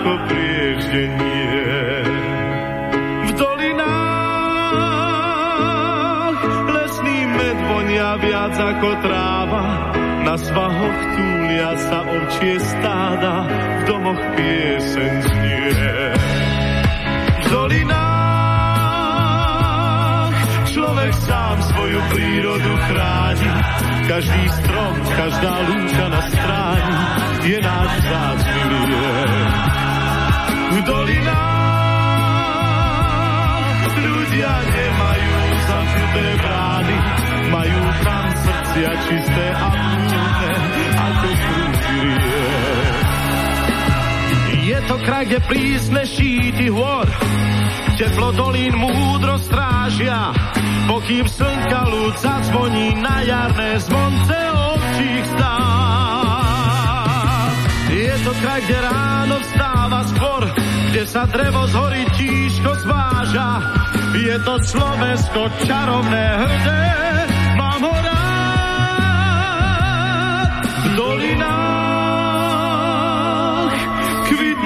ako prieždenie. V dolinách lesný med vonia viac ako tráva, na svahoch túlia sa ovčie stáda, v domoch pieseň znie. V dolinách človek sám svoju prírodu chráni, každý strom, každá lúča na stráni je náš vzácný V dolinách ľudia nemajú zamknuté brány, majú tam srdcia čisté a múdne, ako prúžirie. Je to kraj, kde prísne šíty hôr, teplo dolín múdro strážia, pokým slnka ľud zazvoní na jarné zvonce ovčích stát. Je to kraj, kde ráno vstáva skôr, kde sa drevo z hory tížko zváža. Je to Slovensko čarovné hrdé,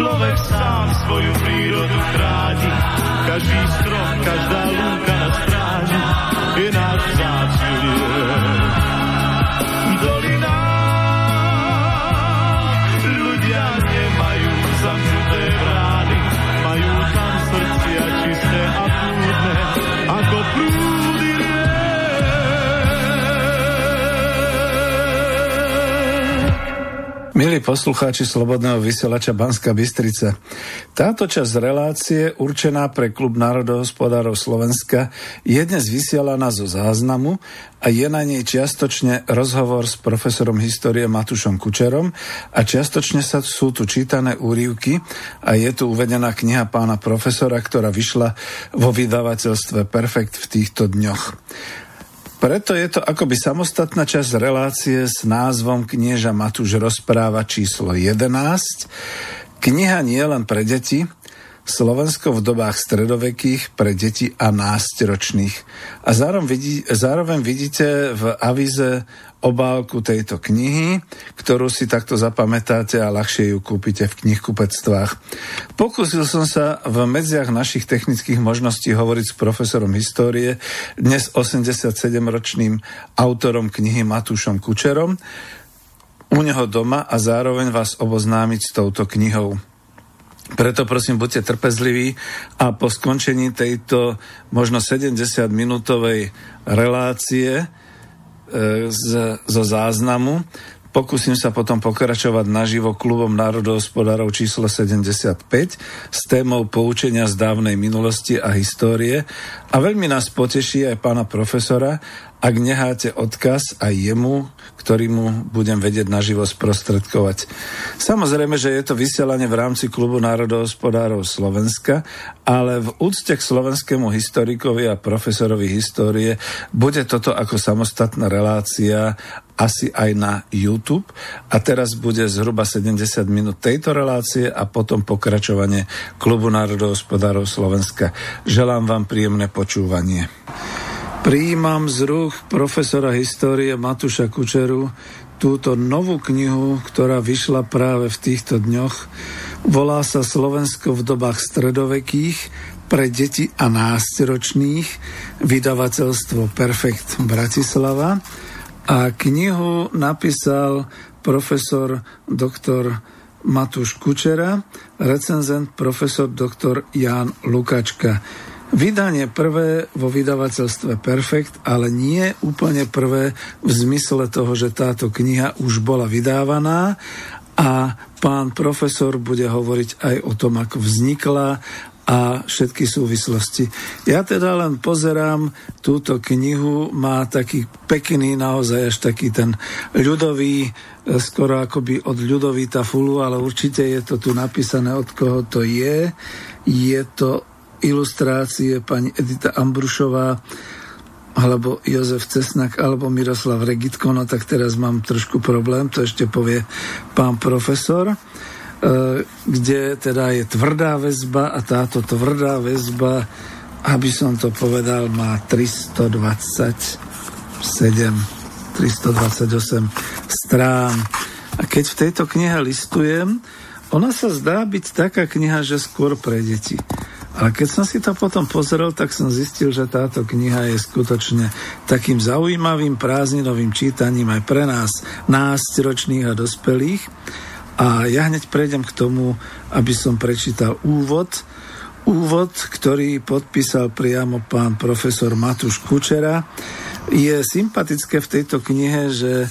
človek sám svoju prírodu chráni, každý strom, každá lúka na stráži. Je náš vzácný V dolinách ľudia nemajú zamknuté brány, majú tam srdcia čisté a prúdne, ako prúdy Milí poslucháči Slobodného vysielača Banska Bystrica, táto časť relácie, určená pre Klub národohospodárov Slovenska, je dnes vysielaná zo záznamu a je na nej čiastočne rozhovor s profesorom histórie Matušom Kučerom a čiastočne sa sú tu čítané úrivky a je tu uvedená kniha pána profesora, ktorá vyšla vo vydavateľstve Perfekt v týchto dňoch. Preto je to akoby samostatná časť relácie s názvom Knieža Matúš rozpráva číslo 11. Kniha nie len pre deti, Slovensko v dobách stredovekých pre deti a nástročných. A zároveň, vidí, zároveň vidíte v avize obálku tejto knihy, ktorú si takto zapamätáte a ľahšie ju kúpite v knihkupectvách. Pokúsil som sa v medziach našich technických možností hovoriť s profesorom histórie, dnes 87-ročným autorom knihy Matúšom Kučerom, u neho doma a zároveň vás oboznámiť s touto knihou. Preto prosím, buďte trpezliví a po skončení tejto možno 70-minútovej relácie z, zo záznamu. Pokúsim sa potom pokračovať naživo klubom národohospodárov číslo 75 s témou poučenia z dávnej minulosti a histórie. A veľmi nás poteší aj pána profesora, ak necháte odkaz aj jemu, ktorý mu budem vedieť naživo sprostredkovať. Samozrejme, že je to vysielanie v rámci Klubu národohospodárov Slovenska, ale v úcte k slovenskému historikovi a profesorovi histórie bude toto ako samostatná relácia asi aj na YouTube. A teraz bude zhruba 70 minút tejto relácie a potom pokračovanie Klubu národohospodárov Slovenska. Želám vám príjemné počúvanie. Prijímam z rúk profesora histórie Matuša Kučeru túto novú knihu, ktorá vyšla práve v týchto dňoch. Volá sa Slovensko v dobách stredovekých pre deti a nástročných, vydavateľstvo Perfekt Bratislava. A knihu napísal profesor doktor Matúš Kučera, recenzent profesor doktor Jan Lukačka. Vydanie prvé vo vydavateľstve Perfekt, ale nie úplne prvé v zmysle toho, že táto kniha už bola vydávaná a pán profesor bude hovoriť aj o tom, ako vznikla a všetky súvislosti. Ja teda len pozerám túto knihu, má taký pekný, naozaj až taký ten ľudový, e, skoro akoby od ľudovíta fulu, ale určite je to tu napísané, od koho to je. Je to ilustrácie pani Edita Ambrušová, alebo Jozef Cesnak, alebo Miroslav Regitko, no tak teraz mám trošku problém, to ešte povie pán profesor, e, kde teda je tvrdá väzba a táto tvrdá väzba, aby som to povedal, má 327, 328 strán. A keď v tejto knihe listujem, ona sa zdá byť taká kniha, že skôr pre deti. Ale keď som si to potom pozrel, tak som zistil, že táto kniha je skutočne takým zaujímavým prázdninovým čítaním aj pre nás, náctiročných a dospelých. A ja hneď prejdem k tomu, aby som prečítal úvod. Úvod, ktorý podpísal priamo pán profesor Matúš Kučera. Je sympatické v tejto knihe, že e,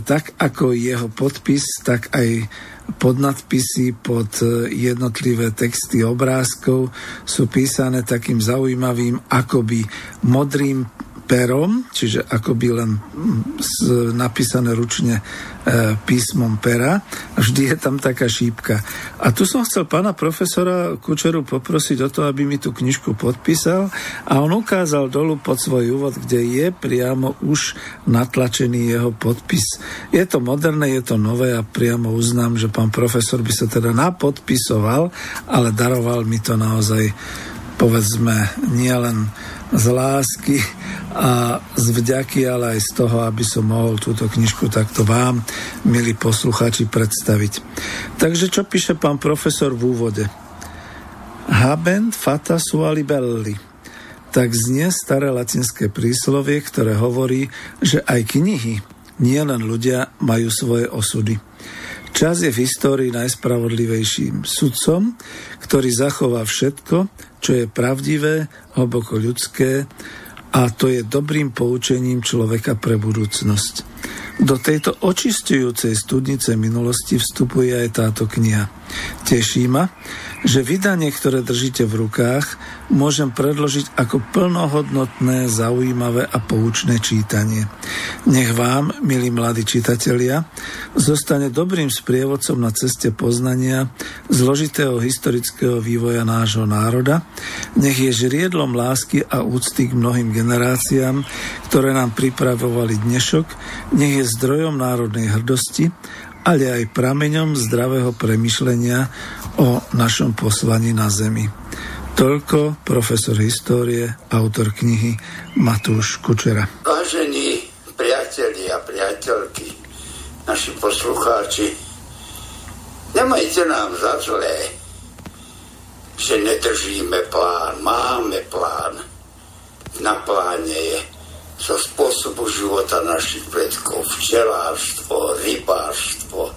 tak ako jeho podpis, tak aj podnadpisy pod e, jednotlivé texty obrázkov sú písané takým zaujímavým akoby modrým perom, čiže akoby len mm, napísané ručne e, písmom pera. Vždy je tam taká šípka. A tu som chcel pána profesora Kučeru poprosiť o to, aby mi tú knižku podpísal a on ukázal dolu pod svoj úvod, kde je priamo už natlačený jeho podpis. Je to moderné, je to nové a priamo uznám, že pán profesor by sa teda napodpisoval, ale daroval mi to naozaj povedzme nielen z lásky a z vďaky, ale aj z toho, aby som mohol túto knižku takto vám, milí poslucháči, predstaviť. Takže čo píše pán profesor v úvode? Habent fata suali belli. Tak znie staré latinské príslovie, ktoré hovorí, že aj knihy, nielen ľudia, majú svoje osudy. Čas je v histórii najspravodlivejším sudcom, ktorý zachová všetko, čo je pravdivé, hlboko ľudské a to je dobrým poučením človeka pre budúcnosť. Do tejto očistujúcej studnice minulosti vstupuje aj táto kniha. Teší ma, že vydanie, ktoré držíte v rukách, môžem predložiť ako plnohodnotné, zaujímavé a poučné čítanie. Nech vám, milí mladí čitatelia, zostane dobrým sprievodcom na ceste poznania zložitého historického vývoja nášho národa, nech je žriedlom lásky a úcty k mnohým generáciám, ktoré nám pripravovali dnešok, nech je zdrojom národnej hrdosti ale aj prameňom zdravého premyšlenia o našom poslaní na Zemi. Toľko profesor histórie, autor knihy Matúš Kučera. Vážení priatelia a priateľky, naši poslucháči, nemajte nám za zlé, že nedržíme plán. Máme plán. Na pláne je zo spôsobu života našich predkov včelárstvo, rybárstvo,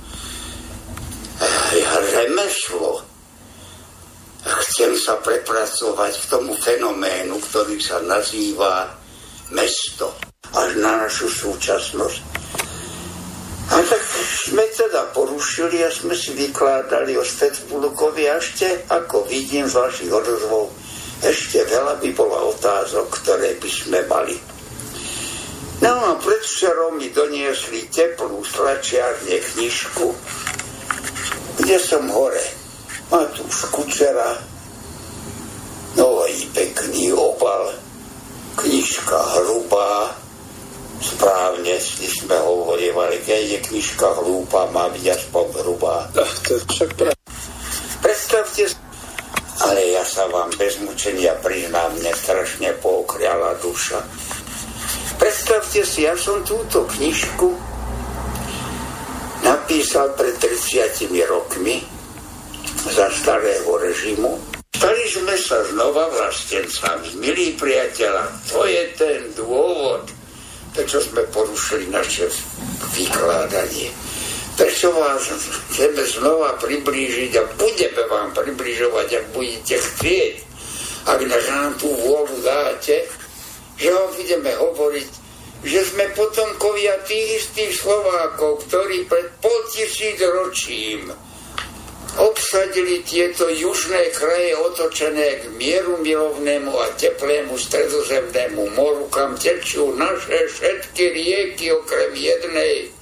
remeslo. Chcem sa prepracovať k tomu fenoménu, ktorý sa nazýva mesto, až na našu súčasnosť. A tak sme teda porušili a sme si vykládali o Stetsbulukovi a ešte, ako vidím z vašich odozvov, ešte veľa by bolo otázok, ktoré by sme mali. No a predvčerom mi doniesli teplú slačiarne knižku, kde som hore. Matúš Kučera, nový pekný obal, knižka hrubá, správne si sme hovorili, keď je knižka hlúpa, má byť aspoň hrubá. To však pre... Predstavte ale ja sa vám bez mučenia priznám, mne strašne pookriala duša Predstavte si, ja som túto knižku napísal pred 30 rokmi za starého režimu. Stali sme sa znova vlastencami. Milí priateľa, to je ten dôvod, prečo sme porušili naše vykladanie. Prečo vás chceme znova priblížiť a budeme vám približovať, ak budete chcieť. Ak nám tú vôľu dáte, že vám budeme hovoriť, že sme potomkovia tých istých Slovákov, ktorí pred pol tisíc ročím obs- obsadili tieto južné kraje otočené k mieru milovnému a teplému stredozemnému moru, kam tečú naše všetky rieky okrem jednej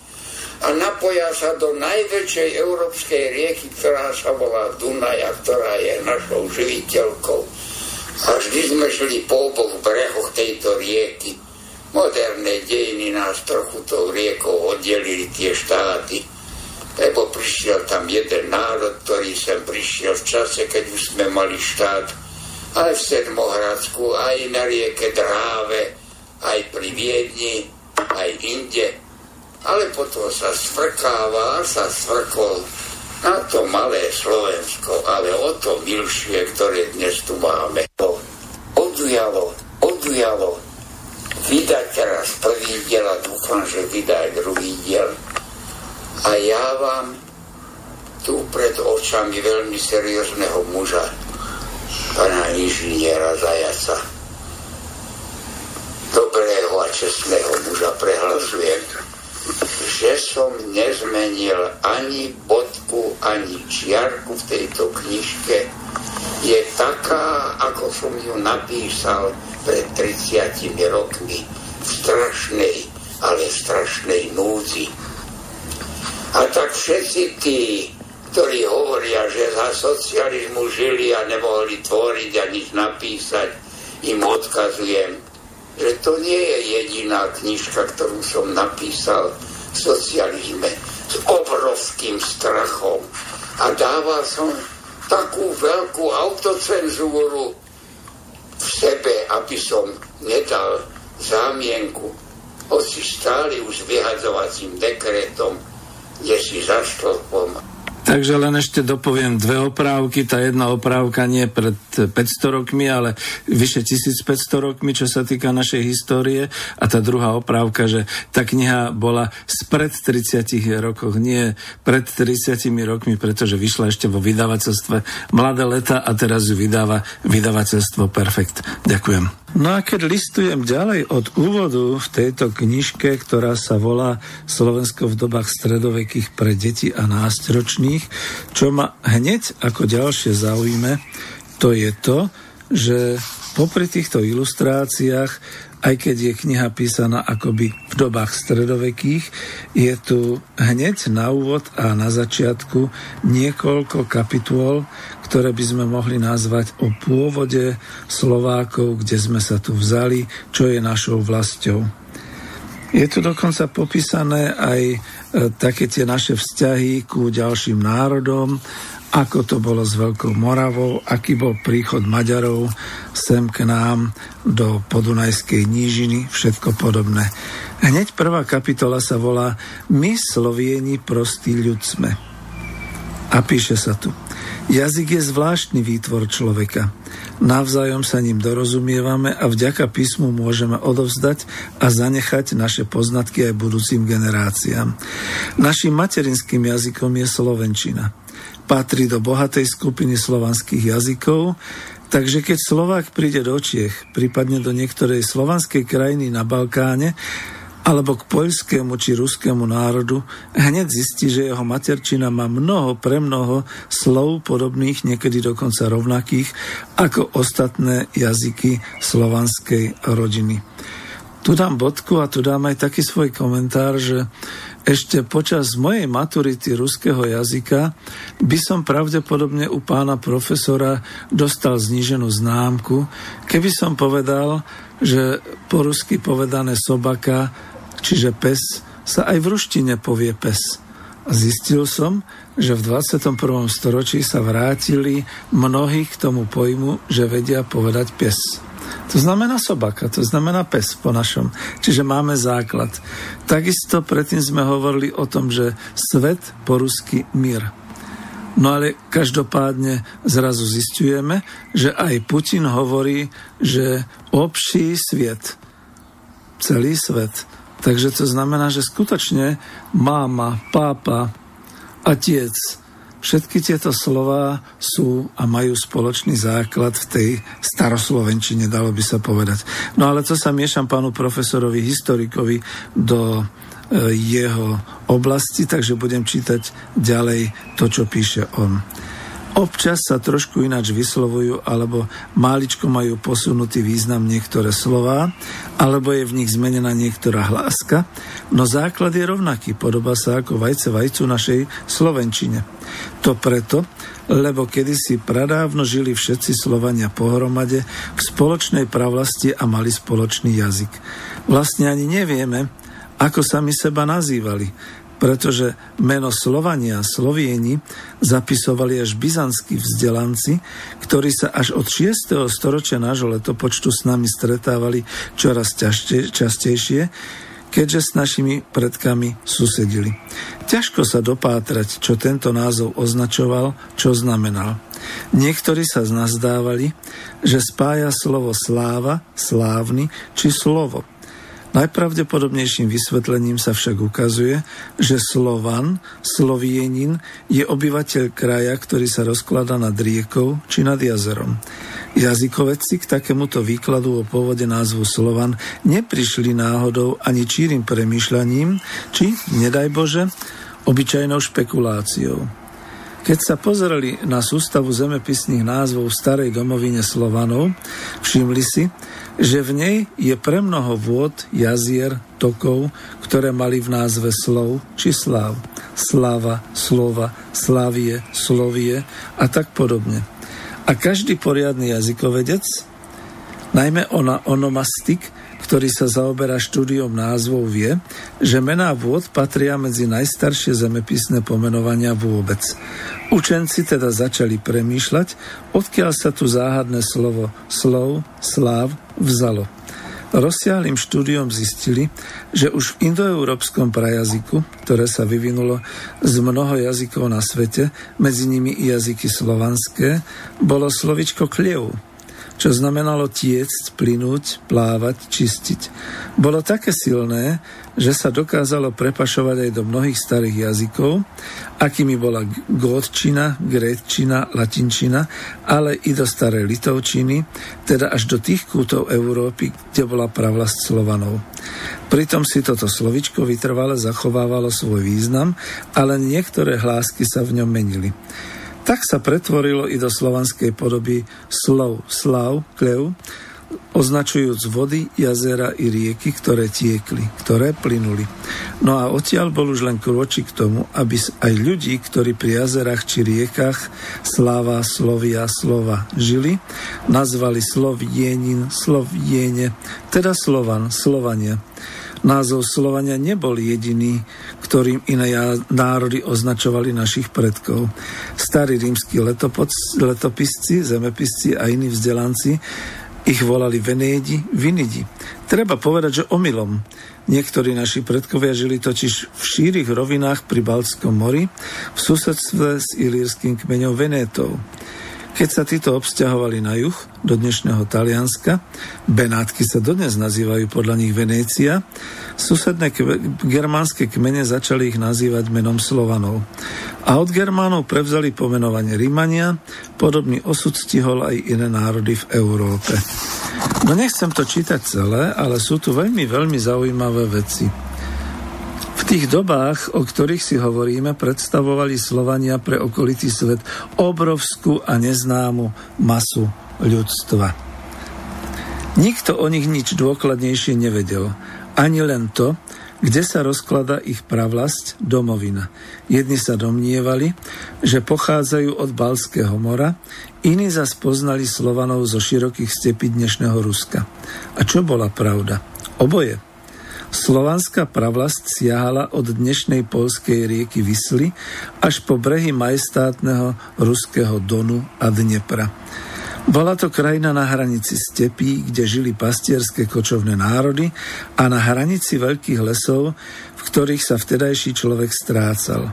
a napoja sa do najväčšej európskej rieky, ktorá sa volá Dunaja, ktorá je našou živiteľkou. A vždy sme šli po oboch brehoch tejto rieky. Moderné dejiny nás trochu tou riekou oddelili tie štáty lebo prišiel tam jeden národ, ktorý sem prišiel v čase, keď už sme mali štát aj v Sedmohradsku, aj na rieke Dráve, aj pri Viedni, aj inde. Ale potom sa svrkáva a sa svrkol na to malé Slovensko, ale o to milšie, ktoré dnes tu máme. Odujalo, odujalo. Vydať teraz prvý diel a dúfam, že vydá aj druhý diel. A ja vám tu pred očami veľmi seriózneho muža, pana inžiniera Zajaca, dobrého a čestného muža prehlasujem, že som nezmenil ani bodku, ani čiarku v tejto knižke. Je taká, ako som ju napísal pred 30 rokmi v strašnej, ale strašnej núdzi a tak všetci tí, ktorí hovoria, že za socializmu žili a nemohli tvoriť a nič napísať, im odkazujem, že to nie je jediná knižka, ktorú som napísal socializme s obrovským strachom. A dával som takú veľkú autocenzúru v sebe, aby som nedal zámienku, hoci stáli už vyhadzovacím dekretom, kde si za stĺpom. Takže len ešte dopoviem dve oprávky. Tá jedna oprávka nie pred 500 rokmi, ale vyše 1500 rokmi, čo sa týka našej histórie. A tá druhá oprávka, že tá kniha bola spred 30 rokov, nie pred 30 rokmi, pretože vyšla ešte vo vydavateľstve Mladé leta a teraz ju vydáva vydavateľstvo Perfekt. Ďakujem. No a keď listujem ďalej od úvodu v tejto knižke, ktorá sa volá Slovensko v dobách stredovekých pre deti a nástročných, čo ma hneď ako ďalšie zaujíme, to je to, že popri týchto ilustráciách aj keď je kniha písaná akoby v dobách stredovekých, je tu hneď na úvod a na začiatku niekoľko kapitôl, ktoré by sme mohli nazvať o pôvode Slovákov, kde sme sa tu vzali, čo je našou vlastou. Je tu dokonca popísané aj e, také tie naše vzťahy ku ďalším národom, ako to bolo s Veľkou Moravou, aký bol príchod Maďarov sem k nám do Podunajskej nížiny, všetko podobné. Hneď prvá kapitola sa volá My Slovieni prostý ľud sme. A píše sa tu. Jazyk je zvláštny výtvor človeka. Navzájom sa ním dorozumievame a vďaka písmu môžeme odovzdať a zanechať naše poznatky aj budúcim generáciám. Našim materinským jazykom je slovenčina. Patrí do bohatej skupiny slovanských jazykov, takže keď Slovák príde do Čiech, prípadne do niektorej slovanskej krajiny na Balkáne, alebo k poľskému či ruskému národu, hneď zistí, že jeho materčina má mnoho, premnoho slov podobných, niekedy dokonca rovnakých, ako ostatné jazyky slovanskej rodiny. Tu dám bodku a tu dám aj taký svoj komentár, že ešte počas mojej maturity ruského jazyka by som pravdepodobne u pána profesora dostal zníženú známku, keby som povedal, že po rusky povedané sobaka čiže pes, sa aj v ruštine povie pes. A zistil som, že v 21. storočí sa vrátili mnohí k tomu pojmu, že vedia povedať pes. To znamená sobaka, to znamená pes po našom. Čiže máme základ. Takisto predtým sme hovorili o tom, že svet po rusky mír. No ale každopádne zrazu zistujeme, že aj Putin hovorí, že obší svet, celý svet Takže to znamená, že skutočne máma, pápa, otec, všetky tieto slova sú a majú spoločný základ v tej staroslovenčine, dalo by sa povedať. No ale to sa miešam pánu profesorovi, historikovi do e, jeho oblasti, takže budem čítať ďalej to, čo píše on. Občas sa trošku ináč vyslovujú alebo máličko majú posunutý význam niektoré slová, alebo je v nich zmenená niektorá hláska, no základ je rovnaký, podoba sa ako vajce vajcu našej Slovenčine. To preto, lebo kedysi pradávno žili všetci Slovania pohromade v spoločnej pravlasti a mali spoločný jazyk. Vlastne ani nevieme, ako sami seba nazývali, pretože meno Slovania, Slovieni zapisovali až byzantskí vzdelanci, ktorí sa až od 6. storočia nášho letopočtu s nami stretávali čoraz častejšie, keďže s našimi predkami susedili. Ťažko sa dopátrať, čo tento názov označoval, čo znamenal. Niektorí sa znazdávali, že spája slovo sláva, slávny či slovo – Najpravdepodobnejším vysvetlením sa však ukazuje, že Slovan, Slovienin, je obyvateľ kraja, ktorý sa rozkladá nad riekou či nad jazerom. Jazykovedci k takémuto výkladu o pôvode názvu Slovan neprišli náhodou ani čírim premýšľaním, či, nedaj Bože, obyčajnou špekuláciou. Keď sa pozerali na sústavu zemepisných názvov starej domovine Slovanov, všimli si, že v nej je premnoho vôd, jazier, tokov, ktoré mali v názve slov či sláv. Slava, slova, slavie, slovie a tak podobne. A každý poriadny jazykovedec, najmä ona onomastik, ktorý sa zaoberá štúdiom názvov, vie, že mená vôd patria medzi najstaršie zemepisné pomenovania vôbec. Učenci teda začali premýšľať, odkiaľ sa tu záhadné slovo slov, sláv vzalo. Rozsiahlým štúdiom zistili, že už v indoeurópskom prajazyku, ktoré sa vyvinulo z mnoho jazykov na svete, medzi nimi i jazyky slovanské, bolo slovičko kliev, čo znamenalo tiecť, plynúť, plávať, čistiť. Bolo také silné, že sa dokázalo prepašovať aj do mnohých starých jazykov, akými bola gótčina, gréčina, latinčina, ale i do starej litovčiny, teda až do tých kútov Európy, kde bola pravlast Slovanov. Pritom si toto slovičko vytrvale zachovávalo svoj význam, ale niektoré hlásky sa v ňom menili. Tak sa pretvorilo i do slovanskej podoby slov, slav, klev, označujúc vody, jazera i rieky, ktoré tiekli, ktoré plynuli. No a odtiaľ bol už len krôčik k tomu, aby aj ľudí, ktorí pri jazerách či riekach sláva, slovia, slova žili, nazvali Slovienin, Sloviene, teda Slovan, Slovania. Názov Slovania nebol jediný, ktorým iné národy označovali našich predkov. Starí rímsky letopisci, zemepisci a iní vzdelanci ich volali Venédi, Vinidi. Treba povedať, že omylom. Niektorí naši predkovia žili totiž v šírich rovinách pri Baltskom mori v susedstve s ilírským kmeňom Venétov. Keď sa títo obsťahovali na juh, do dnešného Talianska, Benátky sa dodnes nazývajú podľa nich Venécia, susedné germánske kmene začali ich nazývať menom Slovanov. A od Germánov prevzali pomenovanie Rímania, podobný osud stihol aj iné národy v Európe. No nechcem to čítať celé, ale sú tu veľmi, veľmi zaujímavé veci tých dobách, o ktorých si hovoríme, predstavovali Slovania pre okolitý svet obrovskú a neznámu masu ľudstva. Nikto o nich nič dôkladnejšie nevedel. Ani len to, kde sa rozklada ich pravlasť domovina. Jedni sa domnievali, že pochádzajú od Balského mora, iní zas poznali Slovanov zo širokých stepí dnešného Ruska. A čo bola pravda? Oboje. Slovanská pravlast siahala od dnešnej polskej rieky Vysly až po brehy majestátneho ruského Donu a Dnepra. Bola to krajina na hranici stepí, kde žili pastierské kočovné národy a na hranici veľkých lesov, v ktorých sa vtedajší človek strácal.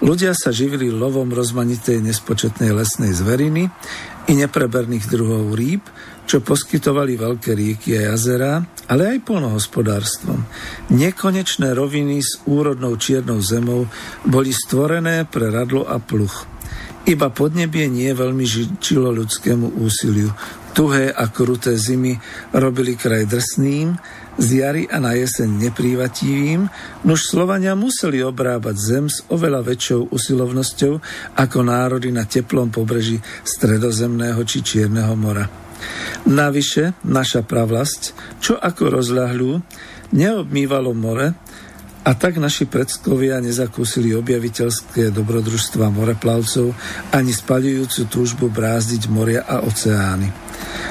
Ľudia sa živili lovom rozmanitej nespočetnej lesnej zveriny i nepreberných druhov rýb, čo poskytovali veľké rieky a jazera, ale aj polnohospodárstvom. Nekonečné roviny s úrodnou čiernou zemou boli stvorené pre radlo a pluch. Iba podnebie nie veľmi žičilo ľudskému úsiliu. Tuhé a kruté zimy robili kraj drsným, z jary a na jeseň neprývativým, nož Slovania museli obrábať zem s oveľa väčšou usilovnosťou ako národy na teplom pobreží Stredozemného či Čierneho mora. Navyše, naša pravlasť, čo ako rozľahľú, neobmývalo more, a tak naši predskovia nezakúsili objaviteľské dobrodružstva moreplavcov ani spaľujúcu túžbu brázdiť moria a oceány.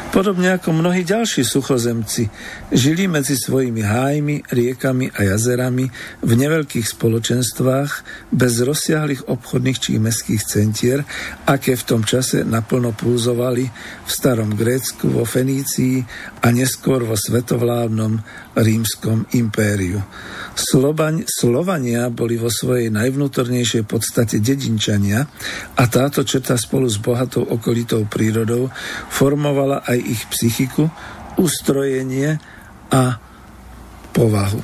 Podobne ako mnohí ďalší suchozemci, žili medzi svojimi hájmi, riekami a jazerami v neveľkých spoločenstvách bez rozsiahlých obchodných či mestských centier, aké v tom čase naplno pulzovali v starom Grécku, vo Fenícii a neskôr vo svetovládnom rímskom impériu. Slobaň, Slovania boli vo svojej najvnútornejšej podstate dedinčania a táto četa spolu s bohatou okolitou prírodou formovala aj ich psychiku, ustrojenie a povahu.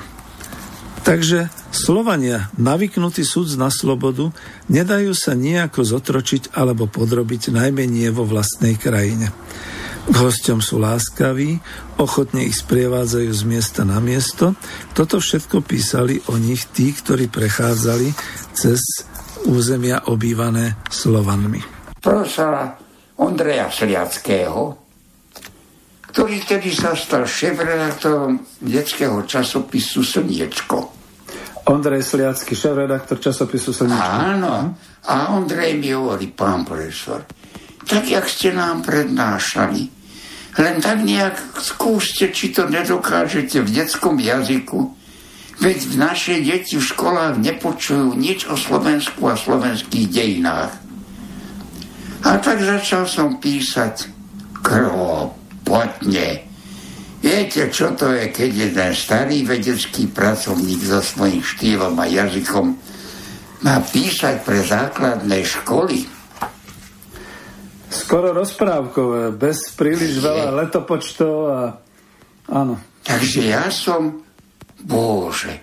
Takže Slovania, navyknutí súd na slobodu, nedajú sa nejako zotročiť alebo podrobiť najmenej vo vlastnej krajine. K hostom sú láskaví, ochotne ich sprievádzajú z miesta na miesto. Toto všetko písali o nich tí, ktorí prechádzali cez územia obývané Slovanmi. Profesora Ondreja Sliackého, ktorý tedy sa stal šéf-redaktorom detského časopisu Slniečko. Ondrej Sliacký, šéf-redaktor časopisu Slniečko. Áno. A Ondrej mi hovorí, pán profesor, tak jak ste nám prednášali, len tak nejak skúste, či to nedokážete v detskom jazyku. Veď v naše deti v školách nepočujú nič o Slovensku a slovenských dejinách. A tak začal som písať krvopotne. Viete, čo to je, keď jeden starý vedecký pracovník so svojím štýlom a jazykom má písať pre základné školy? Skoro rozprávkové, bez príliš veľa letopočtov a áno. Takže ja som, bože,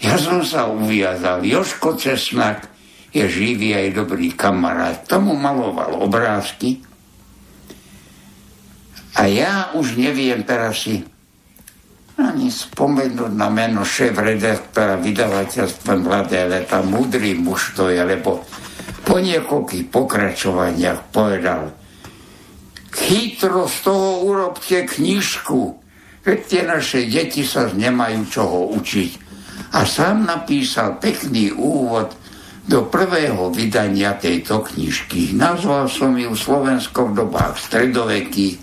ja som sa uviazal. Joško Cesnak je živý aj dobrý kamarát. Tomu maloval obrázky. A ja už neviem teraz si ani spomenúť na meno šéf redaktora vydavateľstva Mladé leta. Mudrý muž to je, lebo po niekoľkých pokračovaniach povedal chytro z toho urobte knižku, veď tie naše deti sa nemajú čoho učiť. A sám napísal pekný úvod do prvého vydania tejto knižky. Nazval som ju Slovensko v dobách stredovekých.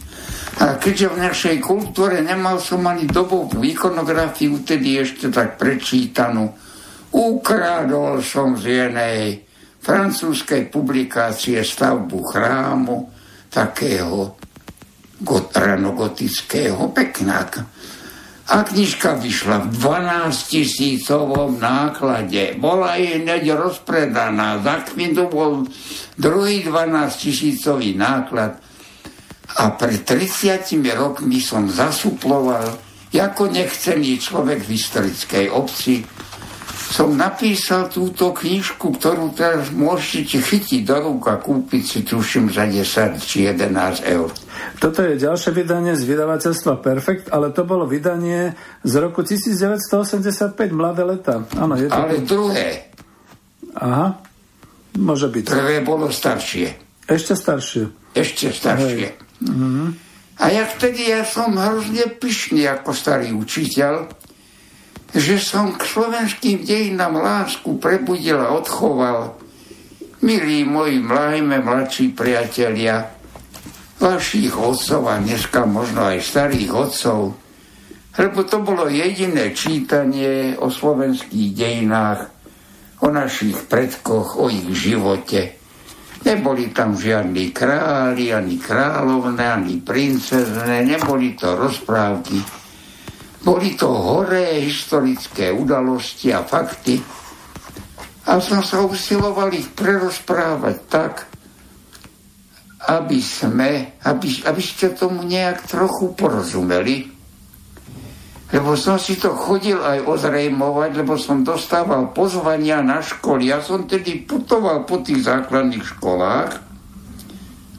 A keďže v našej kultúre nemal som ani dobovú ikonografiu, tedy ešte tak prečítanú, ukradol som z jednej francúzskej publikácie stavbu chrámu takého ranogotického peknáka. A knižka vyšla v 12 tisícovom náklade. Bola jej hneď rozpredaná. Za chvíľu bol druhý 12 tisícový náklad. A pred 30 rokmi som zasuploval ako nechcený človek v historickej obci som napísal túto knižku, ktorú teraz môžete chytiť do rúk a kúpiť si tuším za 10 či 11 eur. Toto je ďalšie vydanie z vydavateľstva Perfekt, ale to bolo vydanie z roku 1985, Mladé leta. Áno, je to ale druhé. Aha, môže byť. Prvé bolo staršie. Ešte staršie. Ešte staršie. Mm-hmm. A ja vtedy ja som hrozne pyšný ako starý učiteľ, že som k slovenským dejinám lásku prebudil a odchoval. Milí moji mlajme mladší priatelia, vašich otcov a dneska možno aj starých otcov, lebo to bolo jediné čítanie o slovenských dejinách, o našich predkoch, o ich živote. Neboli tam žiadni králi, ani kráľovné, ani princezné, neboli to rozprávky boli to horé historické udalosti a fakty a som sa usiloval ich prerozprávať tak, aby sme, aby, aby ste tomu nejak trochu porozumeli. Lebo som si to chodil aj ozrejmovať, lebo som dostával pozvania na školy. Ja som tedy putoval po tých základných školách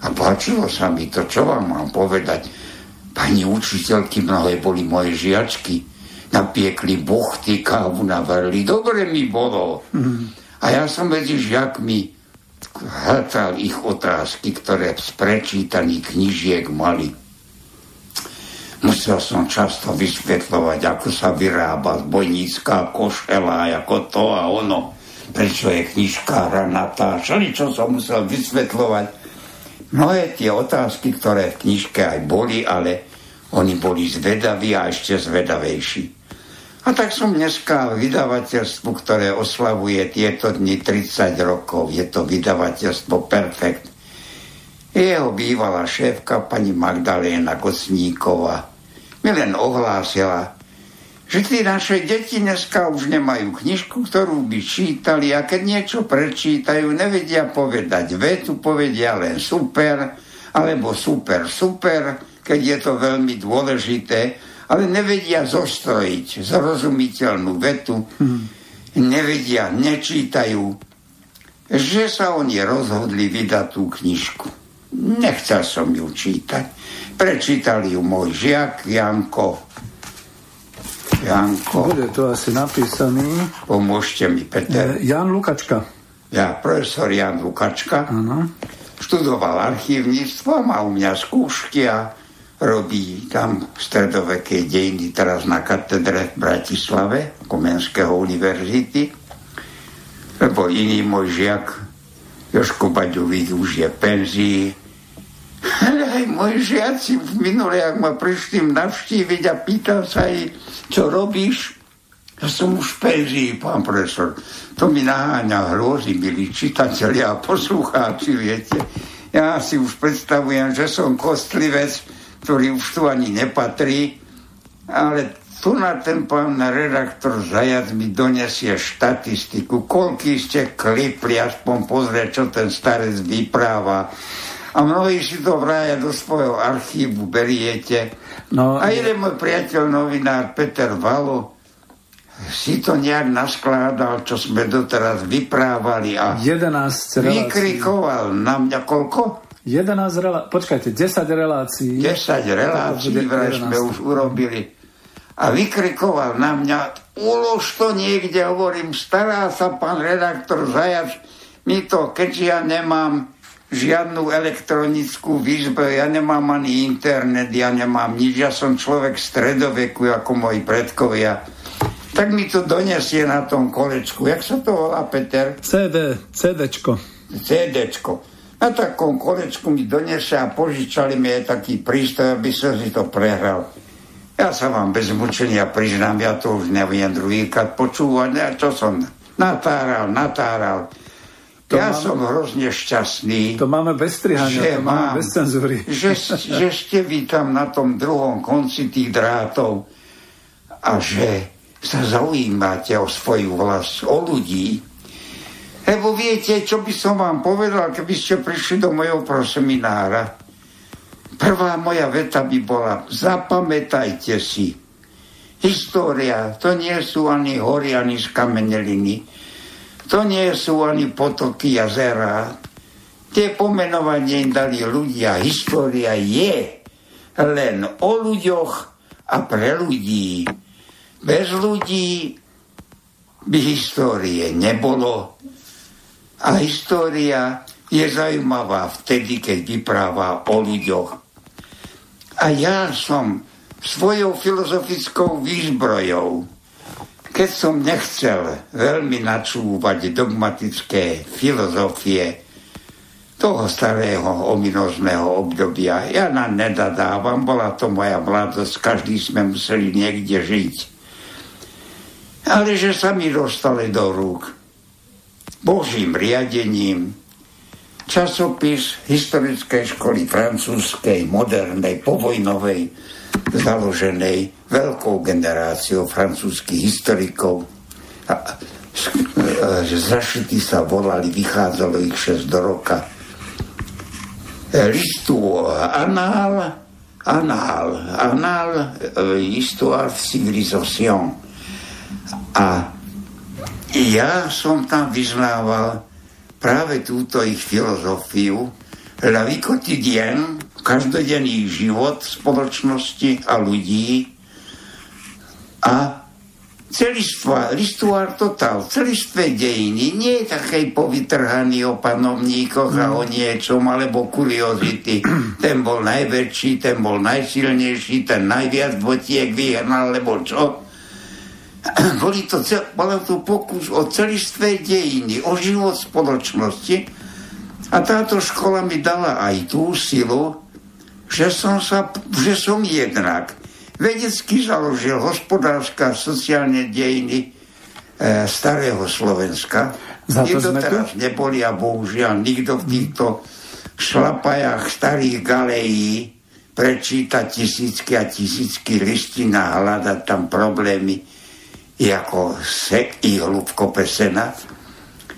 a páčilo sa mi to, čo vám mám povedať Pani učiteľky mnohé boli moje žiačky. Napiekli buchty, kávu navarili. Dobre mi bolo. Mm. A ja som medzi žiakmi hľadal ich otázky, ktoré z prečítaných knižiek mali. Musel som často vysvetľovať, ako sa vyrába zbojnícká košela, ako to a ono. Prečo je knižkára natáčali, čo som musel vysvetľovať. Mnohé tie otázky, ktoré v knižke aj boli, ale oni boli zvedaví a ešte zvedavejší. A tak som dneska vydavateľstvu, ktoré oslavuje tieto dni 30 rokov. Je to vydavateľstvo Perfekt. Jeho bývalá šéfka, pani Magdaléna Kocníková, mi len ohlásila, že tí naše deti dneska už nemajú knižku, ktorú by čítali a keď niečo prečítajú, nevedia povedať vetu, povedia len super, alebo super, super, keď je to veľmi dôležité ale nevedia zostrojiť zrozumiteľnú vetu, hmm. nevedia, nečítajú, že sa oni rozhodli vydať tú knižku. Nechcel som ju čítať. Prečítal ju môj žiak Janko. Janko. Bude to asi napísaný. Pomôžte mi, Peter. Jan Lukačka. Ja, profesor Jan Lukačka. Ano. Študoval archívnictvo, mal u mňa skúšky a robí tam stredoveké dejiny teraz na katedre v Bratislave Komenského univerzity, lebo iný môj žiak Joško Baďovík už je penzii. Ale aj moji žiaci v minule, ak ma prišli navštíviť a pýtal sa jej, čo robíš, ja som už v penzii, pán profesor. To mi naháňa hrôzy, milí čitatelia a poslucháči, viete. Ja si už predstavujem, že som kostlivec, ktorý už tu ani nepatrí, ale tu na ten pán redaktor Zajac mi donesie štatistiku, koľký ste klipli, aspoň pozrieť, čo ten starec vypráva. A mnohí si to vraja do svojho archívu beriete. No, a jeden môj priateľ, novinár Peter Valo, si to nejak naskládal, čo sme doteraz vyprávali a 11 vykrikoval na mňa koľko? 11 relá... Počkajte, 10 relácií. 10 relácií vraj sme už urobili. A vykrikoval na mňa, ulož to niekde, hovorím, stará sa pán redaktor Zajac, mi to, keďže ja nemám žiadnu elektronickú výzbu, ja nemám ani internet, ja nemám nič, ja som človek stredoveku ako moji predkovia. Tak mi to donesie na tom kolečku. Jak sa to volá, Peter? CD, CDčko. CDčko. Na takom kolečku mi donesie a požičali mi aj taký prístroj, aby som si to prehral. Ja sa vám bez mučenia priznám, ja to už neviem druhýkrát počúvať, ja čo som natáral, natáral. To ja máme, som hrozne šťastný. To máme bez strihania, že to mám, máme bez cenzúry. Že, že ste vy tam na tom druhom konci tých drátov a že sa zaujímate o svoju vlast, o ľudí, lebo viete, čo by som vám povedal, keby ste prišli do mojho proseminára. Prvá moja veta by bola, zapamätajte si, história, to nie sú ani hory, ani skameneliny, to nie sú ani potoky, jazera. Tie pomenovanie im dali ľudia. História je len o ľuďoch a pre ľudí. Bez ľudí by histórie nebolo. A história je zaujímavá vtedy, keď vypráva o ľuďoch. A ja som svojou filozofickou výzbrojou, keď som nechcel veľmi načúvať dogmatické filozofie toho starého ominozného obdobia, ja na nedadávam, bola to moja mladosť, každý sme museli niekde žiť. Ale že sa mi dostali do rúk Božím riadením časopis historickej školy francúzskej, modernej, povojnovej, založenej veľkou generáciou francúzských historikov. A, zašití sa volali, vychádzalo ich 6 do roka. Listu Anál, Anál, Anál, Histoire civilisation. A ja som tam vyznával práve túto ich filozofiu, la vie každodenný život spoločnosti a ľudí a celistva, listuár total, celistvé dejiny, nie je taký povytrhaný o panovníkoch a o niečom, alebo kuriozity. Ten bol najväčší, ten bol najsilnejší, ten najviac botiek vyhnal, alebo čo. Boli to, bolo to pokus o celistvé dejiny, o život spoločnosti. A táto škola mi dala aj tú silu, že som, sa, že som jednak vedecky založil hospodárska sociálne dejiny e, starého Slovenska. Za to sme teraz tu? neboli a bohužiaľ nikto v týchto šlapajách starých galejí prečítať tisícky a tisícky listín a hľadať tam problémy ako sek i hlubko pesena.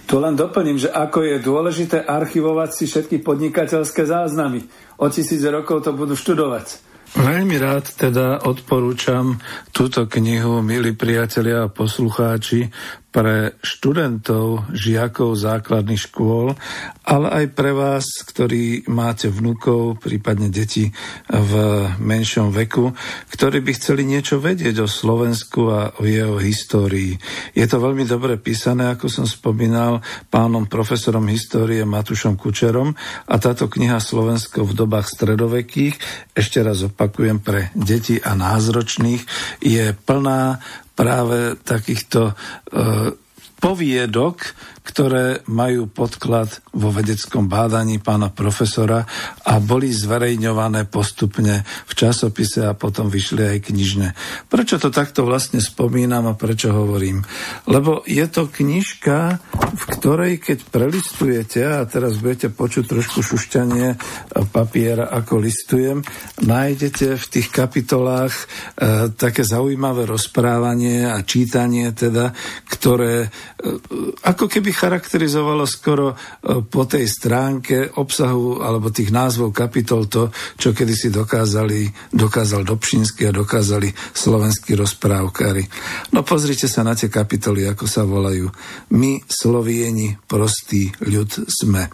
Tu len doplním, že ako je dôležité archivovať si všetky podnikateľské záznamy. O tisíc rokov to budú študovať. Veľmi rád teda odporúčam túto knihu, milí priatelia a poslucháči, pre študentov, žiakov základných škôl, ale aj pre vás, ktorí máte vnúkov, prípadne deti v menšom veku, ktorí by chceli niečo vedieť o Slovensku a o jeho histórii. Je to veľmi dobre písané, ako som spomínal, pánom profesorom histórie Matušom Kučerom a táto kniha Slovensko v dobách stredovekých, ešte raz opakujem, pre deti a názročných, je plná práve takýchto e, poviedok, ktoré majú podklad vo vedeckom bádaní pána profesora a boli zverejňované postupne v časopise a potom vyšli aj knižne. Prečo to takto vlastne spomínam a prečo hovorím? Lebo je to knižka, v ktorej keď prelistujete, a teraz budete počuť trošku šušťanie papiera, ako listujem, nájdete v tých kapitolách e, také zaujímavé rozprávanie a čítanie teda, ktoré e, ako keby charakterizovalo skoro e, po tej stránke obsahu alebo tých názvov kapitol to, čo kedysi dokázali, dokázal Dobšinský a dokázali slovenskí rozprávkári. No pozrite sa na tie kapitoly, ako sa volajú. My, Slovieni, prostý ľud sme.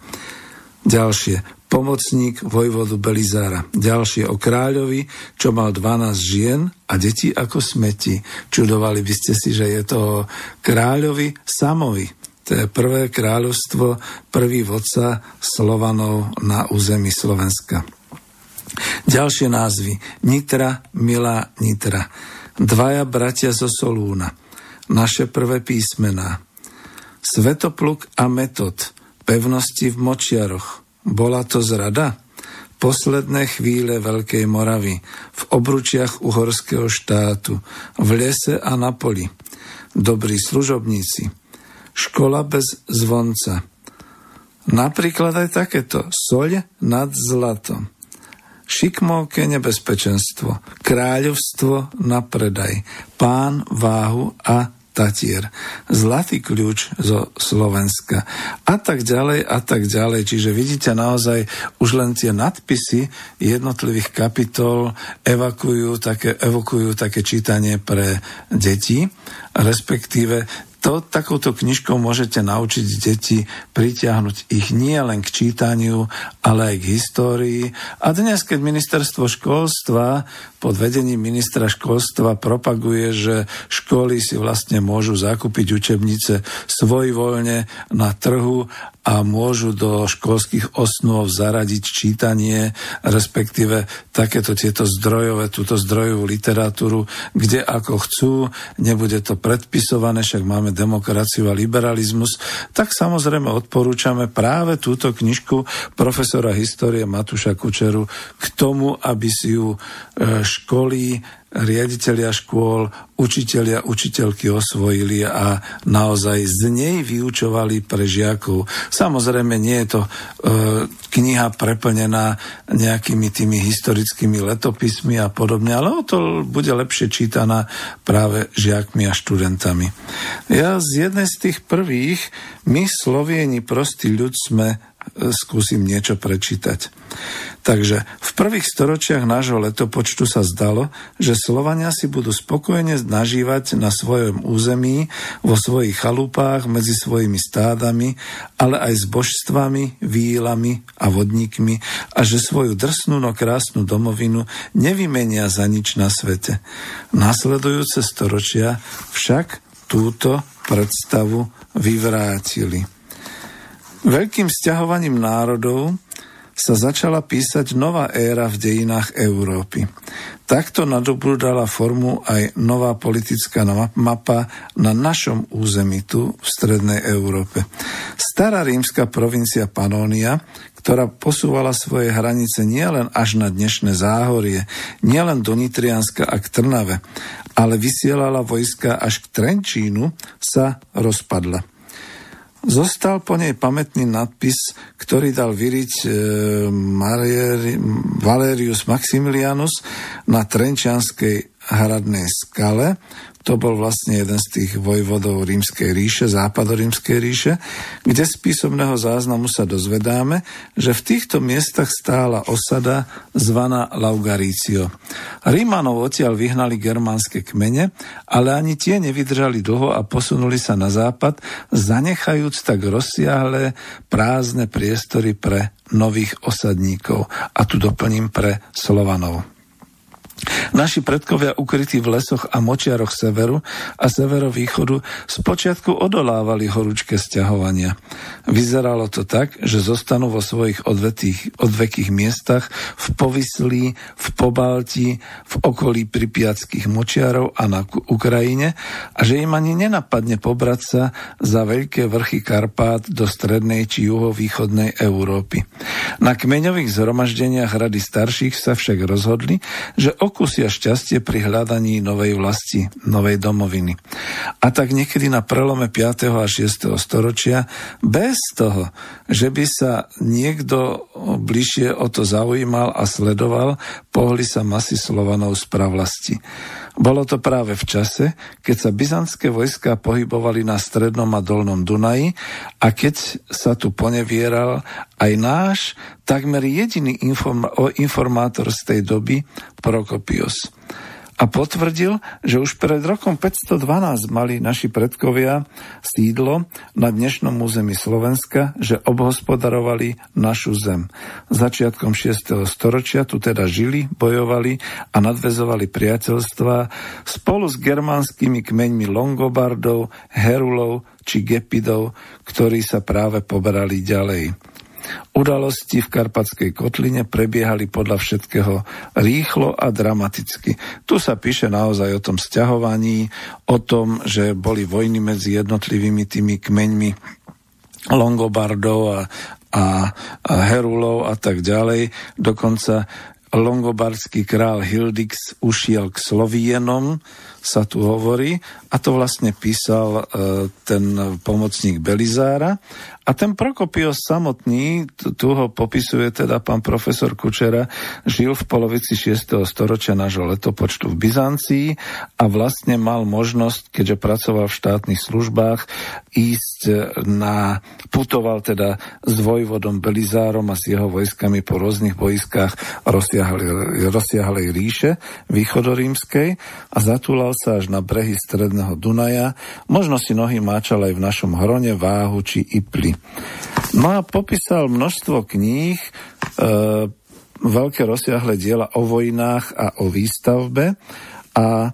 Ďalšie. Pomocník vojvodu Belizára. Ďalšie o kráľovi, čo mal 12 žien a deti ako smeti. Čudovali by ste si, že je to kráľovi Samovi. To je prvé kráľovstvo, prvý vodca Slovanov na území Slovenska. Ďalšie názvy. Nitra, Milá, Nitra. Dvaja bratia zo Solúna. Naše prvé písmená. Svetopluk a Metod. Pevnosti v Močiaroch. Bola to zrada? Posledné chvíle Veľkej Moravy. V obručiach uhorského štátu. V lese a na poli. Dobrí služobníci škola bez zvonca. Napríklad aj takéto. Soľ nad zlatom. Šikmovke nebezpečenstvo. Kráľovstvo na predaj. Pán váhu a Tatier, zlatý kľúč zo Slovenska a tak ďalej a tak ďalej. Čiže vidíte naozaj už len tie nadpisy jednotlivých kapitol evakujú také, evokujú také čítanie pre deti, respektíve to, takouto knižkou môžete naučiť deti pritiahnuť ich nie len k čítaniu, ale aj k histórii. A dnes, keď ministerstvo školstva pod vedením ministra školstva propaguje, že školy si vlastne môžu zakúpiť učebnice svojvoľne na trhu a môžu do školských osnov zaradiť čítanie, respektíve takéto tieto zdrojové, túto zdrojovú literatúru, kde ako chcú, nebude to predpisované, však máme demokraciu a liberalizmus, tak samozrejme odporúčame práve túto knižku profesora histórie Matuša Kučeru k tomu, aby si ju e, školy riaditeľia škôl, učitelia, učiteľky osvojili a naozaj z nej vyučovali pre žiakov. Samozrejme, nie je to e, kniha preplnená nejakými tými historickými letopismi a podobne, ale o to bude lepšie čítaná práve žiakmi a študentami. Ja z jednej z tých prvých, my Slovieni, prostý ľud sme skúsim niečo prečítať. Takže v prvých storočiach nášho letopočtu sa zdalo, že Slovania si budú spokojne nažívať na svojom území, vo svojich chalupách, medzi svojimi stádami, ale aj s božstvami, výlami a vodníkmi a že svoju drsnú no krásnu domovinu nevymenia za nič na svete. Nasledujúce storočia však túto predstavu vyvrátili. Veľkým sťahovaním národov sa začala písať nová éra v dejinách Európy. Takto nadobudala formu aj nová politická mapa na našom území tu v strednej Európe. Stará rímska provincia Panónia, ktorá posúvala svoje hranice nielen až na dnešné záhorie, nielen do Nitrianska a k Trnave, ale vysielala vojska až k Trenčínu, sa rozpadla. Zostal po nej pamätný nadpis, ktorý dal vyriť e, Valerius Maximilianus na Trenčianskej hradnej skale to bol vlastne jeden z tých vojvodov rímskej ríše, západorímskej ríše, kde z písomného záznamu sa dozvedáme, že v týchto miestach stála osada zvaná Laugarício. Rímanov odtiaľ vyhnali germánske kmene, ale ani tie nevydržali dlho a posunuli sa na západ, zanechajúc tak rozsiahle prázdne priestory pre nových osadníkov. A tu doplním pre Slovanov. Naši predkovia ukrytí v lesoch a močiaroch severu a severovýchodu spočiatku odolávali horúčke stiahovania. Vyzeralo to tak, že zostanú vo svojich odvetých, odvekých miestach v Povyslí, v Pobalti, v okolí pripiackých močiarov a na Ukrajine a že im ani nenapadne pobrať sa za veľké vrchy Karpát do strednej či juhovýchodnej Európy. Na kmeňových zhromaždeniach rady starších sa však rozhodli, že okusia šťastie pri hľadaní novej vlasti, novej domoviny. A tak niekedy na prelome 5. a 6. storočia, bez toho, že by sa niekto bližšie o to zaujímal a sledoval, pohli sa masy Slovanov z pravlasti. Bolo to práve v čase, keď sa byzantské vojska pohybovali na strednom a dolnom Dunaji a keď sa tu ponevieral aj náš takmer jediný inform- informátor z tej doby, Prokopios a potvrdil, že už pred rokom 512 mali naši predkovia sídlo na dnešnom území Slovenska, že obhospodarovali našu zem. Začiatkom 6. storočia tu teda žili, bojovali a nadvezovali priateľstva spolu s germánskymi kmeňmi Longobardov, Herulov či Gepidov, ktorí sa práve poberali ďalej. Udalosti v Karpatskej kotline prebiehali podľa všetkého rýchlo a dramaticky. Tu sa píše naozaj o tom sťahovaní, o tom, že boli vojny medzi jednotlivými tými kmeňmi Longobardov a, a, a Herulov a tak ďalej. Dokonca longobardský král Hildix ušiel k Slovienom, sa tu hovorí, a to vlastne písal e, ten pomocník Belizára. A ten Prokopios samotný, tu ho popisuje teda pán profesor Kučera, žil v polovici 6. storočia nášho letopočtu v Byzancii a vlastne mal možnosť, keďže pracoval v štátnych službách, ísť na, putoval teda s vojvodom Belizárom a s jeho vojskami po rôznych boiskách rozsiahlej, ríše východorímskej a zatúlal až na brehy stredného Dunaja. Možno si nohy máčal aj v našom Hrone, Váhu či Ipli. No a popísal množstvo kníh, e, veľké rozsiahle diela o vojnách a o výstavbe a e,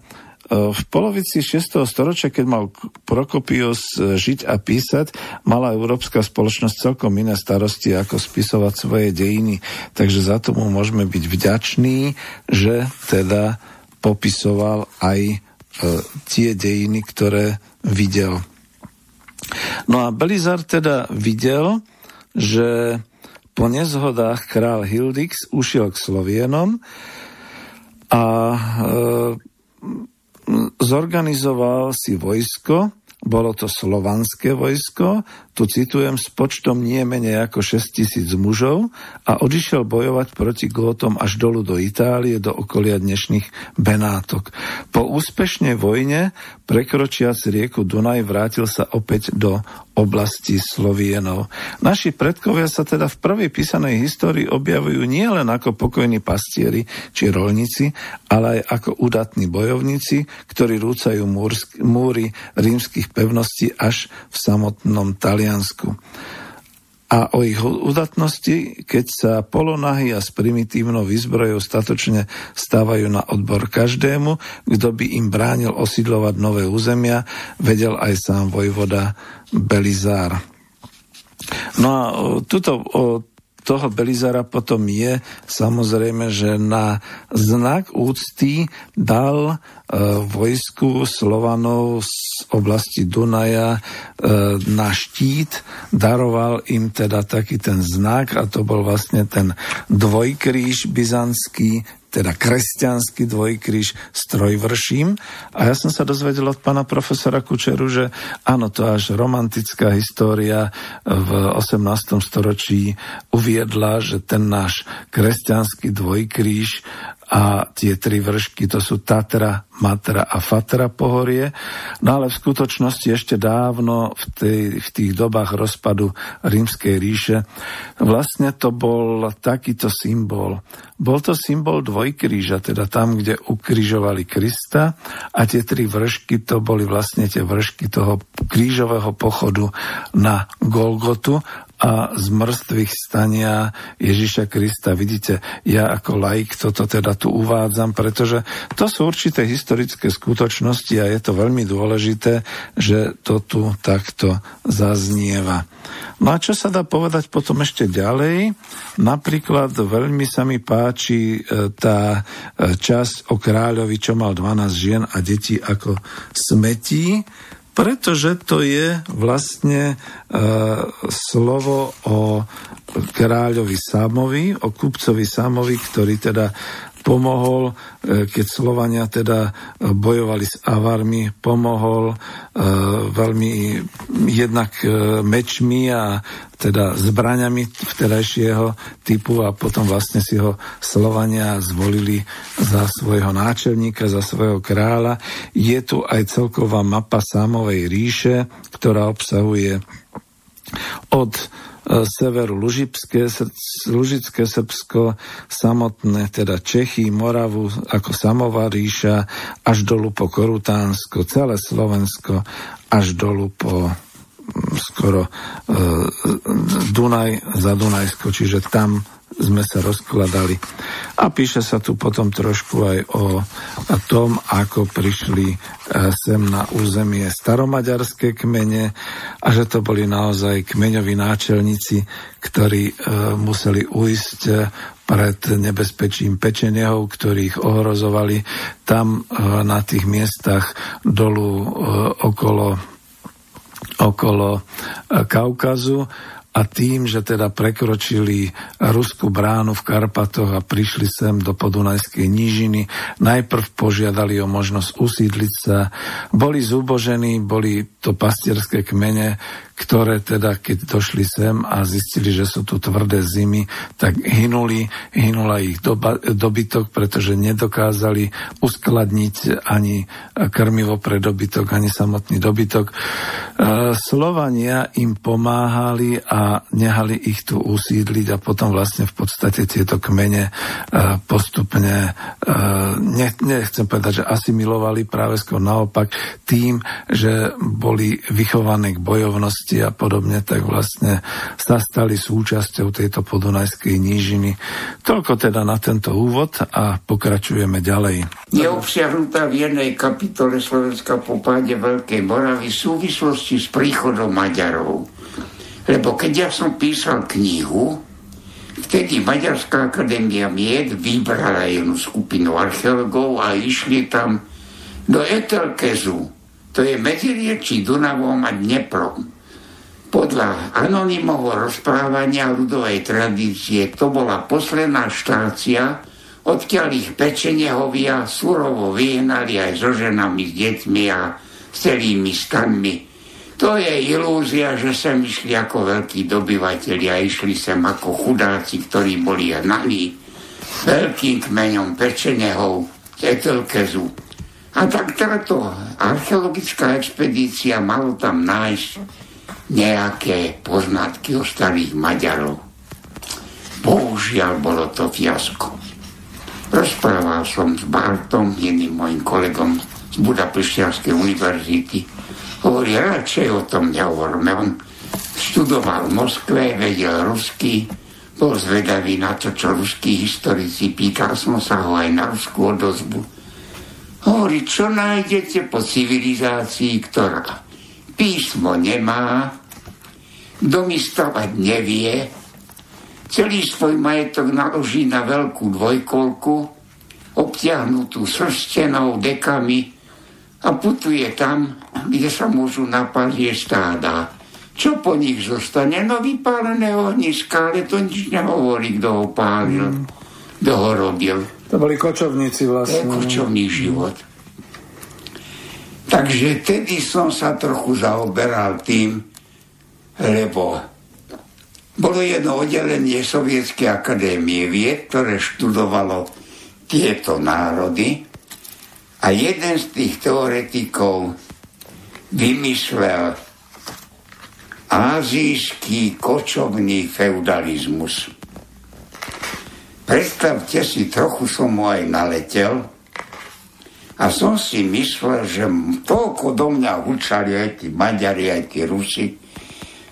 v polovici 6. storočia, keď mal Prokopius e, žiť a písať, mala európska spoločnosť celkom iné starosti, ako spisovať svoje dejiny. Takže za tomu môžeme byť vďační, že teda popisoval aj tie dejiny, ktoré videl. No a Belizar teda videl, že po nezhodách král Hildix ušiel k Slovienom a e, zorganizoval si vojsko, bolo to slovanské vojsko, tu citujem, s počtom nie menej ako 6 tisíc mužov a odišiel bojovať proti Gótom až dolu do Itálie, do okolia dnešných Benátok. Po úspešnej vojne, prekročiac rieku Dunaj, vrátil sa opäť do oblasti Slovienov. Naši predkovia sa teda v prvej písanej histórii objavujú nielen ako pokojní pastieri či rolníci, ale aj ako udatní bojovníci, ktorí rúcajú múry rímskych pevností až v samotnom Taliansku a o ich udatnosti, keď sa polonahy a s primitívnou výzbrojou statočne stávajú na odbor každému, kto by im bránil osídlovať nové územia, vedel aj sám vojvoda Belizár. No a tuto toho Belizara potom je samozrejme, že na znak úcty dal e, vojsku Slovanov z oblasti Dunaja e, na štít, daroval im teda taký ten znak a to bol vlastne ten dvojkríž byzantský, teda kresťanský dvojkríž s trojvrším. A ja som sa dozvedel od pána profesora Kučeru, že áno, to až romantická história v 18. storočí uviedla, že ten náš kresťanský dvojkríž a tie tri vršky to sú Tatra, Matra a Fatra pohorie. No ale v skutočnosti ešte dávno v, tej, v tých dobách rozpadu rímskej ríše vlastne to bol takýto symbol. Bol to symbol dvojkríža, teda tam, kde ukrižovali Krista a tie tri vršky to boli vlastne tie vršky toho krížového pochodu na Golgotu a z mŕtvych stania Ježiša Krista. Vidíte, ja ako laik toto teda tu uvádzam, pretože to sú určité historické skutočnosti a je to veľmi dôležité, že to tu takto zaznieva. No a čo sa dá povedať potom ešte ďalej? Napríklad veľmi sa mi páči e, tá e, časť o kráľovi, čo mal 12 žien a detí ako smetí, pretože to je vlastne e, slovo o kráľovi Sámovi, o kupcovi Sámovi, ktorý teda pomohol, e, keď Slovania teda bojovali s Avarmi, pomohol e, veľmi jednak e, mečmi a teda zbraňami vtedajšieho typu a potom vlastne si ho Slovania zvolili za svojho náčelníka, za svojho kráľa. Je tu aj celková mapa Sámovej ríše, ktorá obsahuje od E, severu Lužické, Lužické Srbsko, samotné teda Čechy, Moravu ako Samová ríša, až dolu po Korutánsko, celé Slovensko, až dolu po skoro e, Dunaj za Dunajsko, čiže tam sme sa rozkladali. A píše sa tu potom trošku aj o tom, ako prišli e, sem na územie staromaďarské kmene a že to boli naozaj kmeňoví náčelníci, ktorí e, museli ujsť pred nebezpečím pečenehov, ktorých ohrozovali tam e, na tých miestach dolu okolo okolo Kaukazu a tým, že teda prekročili Ruskú bránu v Karpatoch a prišli sem do Podunajskej nížiny, najprv požiadali o možnosť usídliť sa, boli zúbožení, boli to pastierské kmene, ktoré teda, keď došli sem a zistili, že sú tu tvrdé zimy, tak hynuli, hynula ich doba, dobytok, pretože nedokázali uskladniť ani krmivo pre dobytok, ani samotný dobytok. E, Slovania im pomáhali a nehali ich tu usídliť a potom vlastne v podstate tieto kmene e, postupne, e, nechcem povedať, že asimilovali práve skôr naopak tým, že boli vychované k bojovnosti časti a podobne, tak vlastne sa stali súčasťou tejto podunajskej nížiny. Toľko teda na tento úvod a pokračujeme ďalej. Je obsiahnutá v jednej kapitole Slovenska po páde Veľkej Moravy v súvislosti s príchodom Maďarov. Lebo keď ja som písal knihu, vtedy Maďarská akadémia mied vybrala jednu skupinu archeologov a išli tam do Etelkezu, to je medzi riečí Dunavom a Dneprom. Podľa anonymovho rozprávania ľudovej tradície to bola posledná štácia, odkiaľ ich pečenehovia surovo vyhnali aj so ženami, s deťmi a s celými stanmi. To je ilúzia, že sem išli ako veľkí dobyvateľi a išli sem ako chudáci, ktorí boli hnaní veľkým kmeňom pečenehov z Etelkezu. A tak táto archeologická expedícia malo tam nájsť nejaké poznatky o starých Maďarov. Bohužiaľ bolo to fiasko. Rozprával som s Bartom, jedným mojim kolegom z Budapešťanskej univerzity. Hovorí, radšej o tom nehovorme. On študoval v Moskve, vedel rusky, bol zvedavý na to, čo ruskí historici. Pýtal som sa ho aj na ruskú odozbu. Hovorí, čo nájdete po civilizácii, ktorá písmo nemá, domistovať nevie, Celý svoj majetok naloží na veľkú dvojkolku, obtiahnutú srstenou dekami a putuje tam, kde sa môžu napáliť stáda. Čo po nich zostane? No vypálené ohniska, ale to nič nehovorí, kto ho pálil, mm. kto ho robil. To boli kočovníci vlastne. To je kočovný život. Takže tedy som sa trochu zaoberal tým, lebo bolo jedno oddelenie Sovietskej akadémie vied, ktoré študovalo tieto národy a jeden z tých teoretikov vymyslel azijský kočovný feudalizmus. Predstavte si, trochu som mu aj naletel a som si myslel, že toľko do mňa učali aj tí Maďari, aj tí Rusi,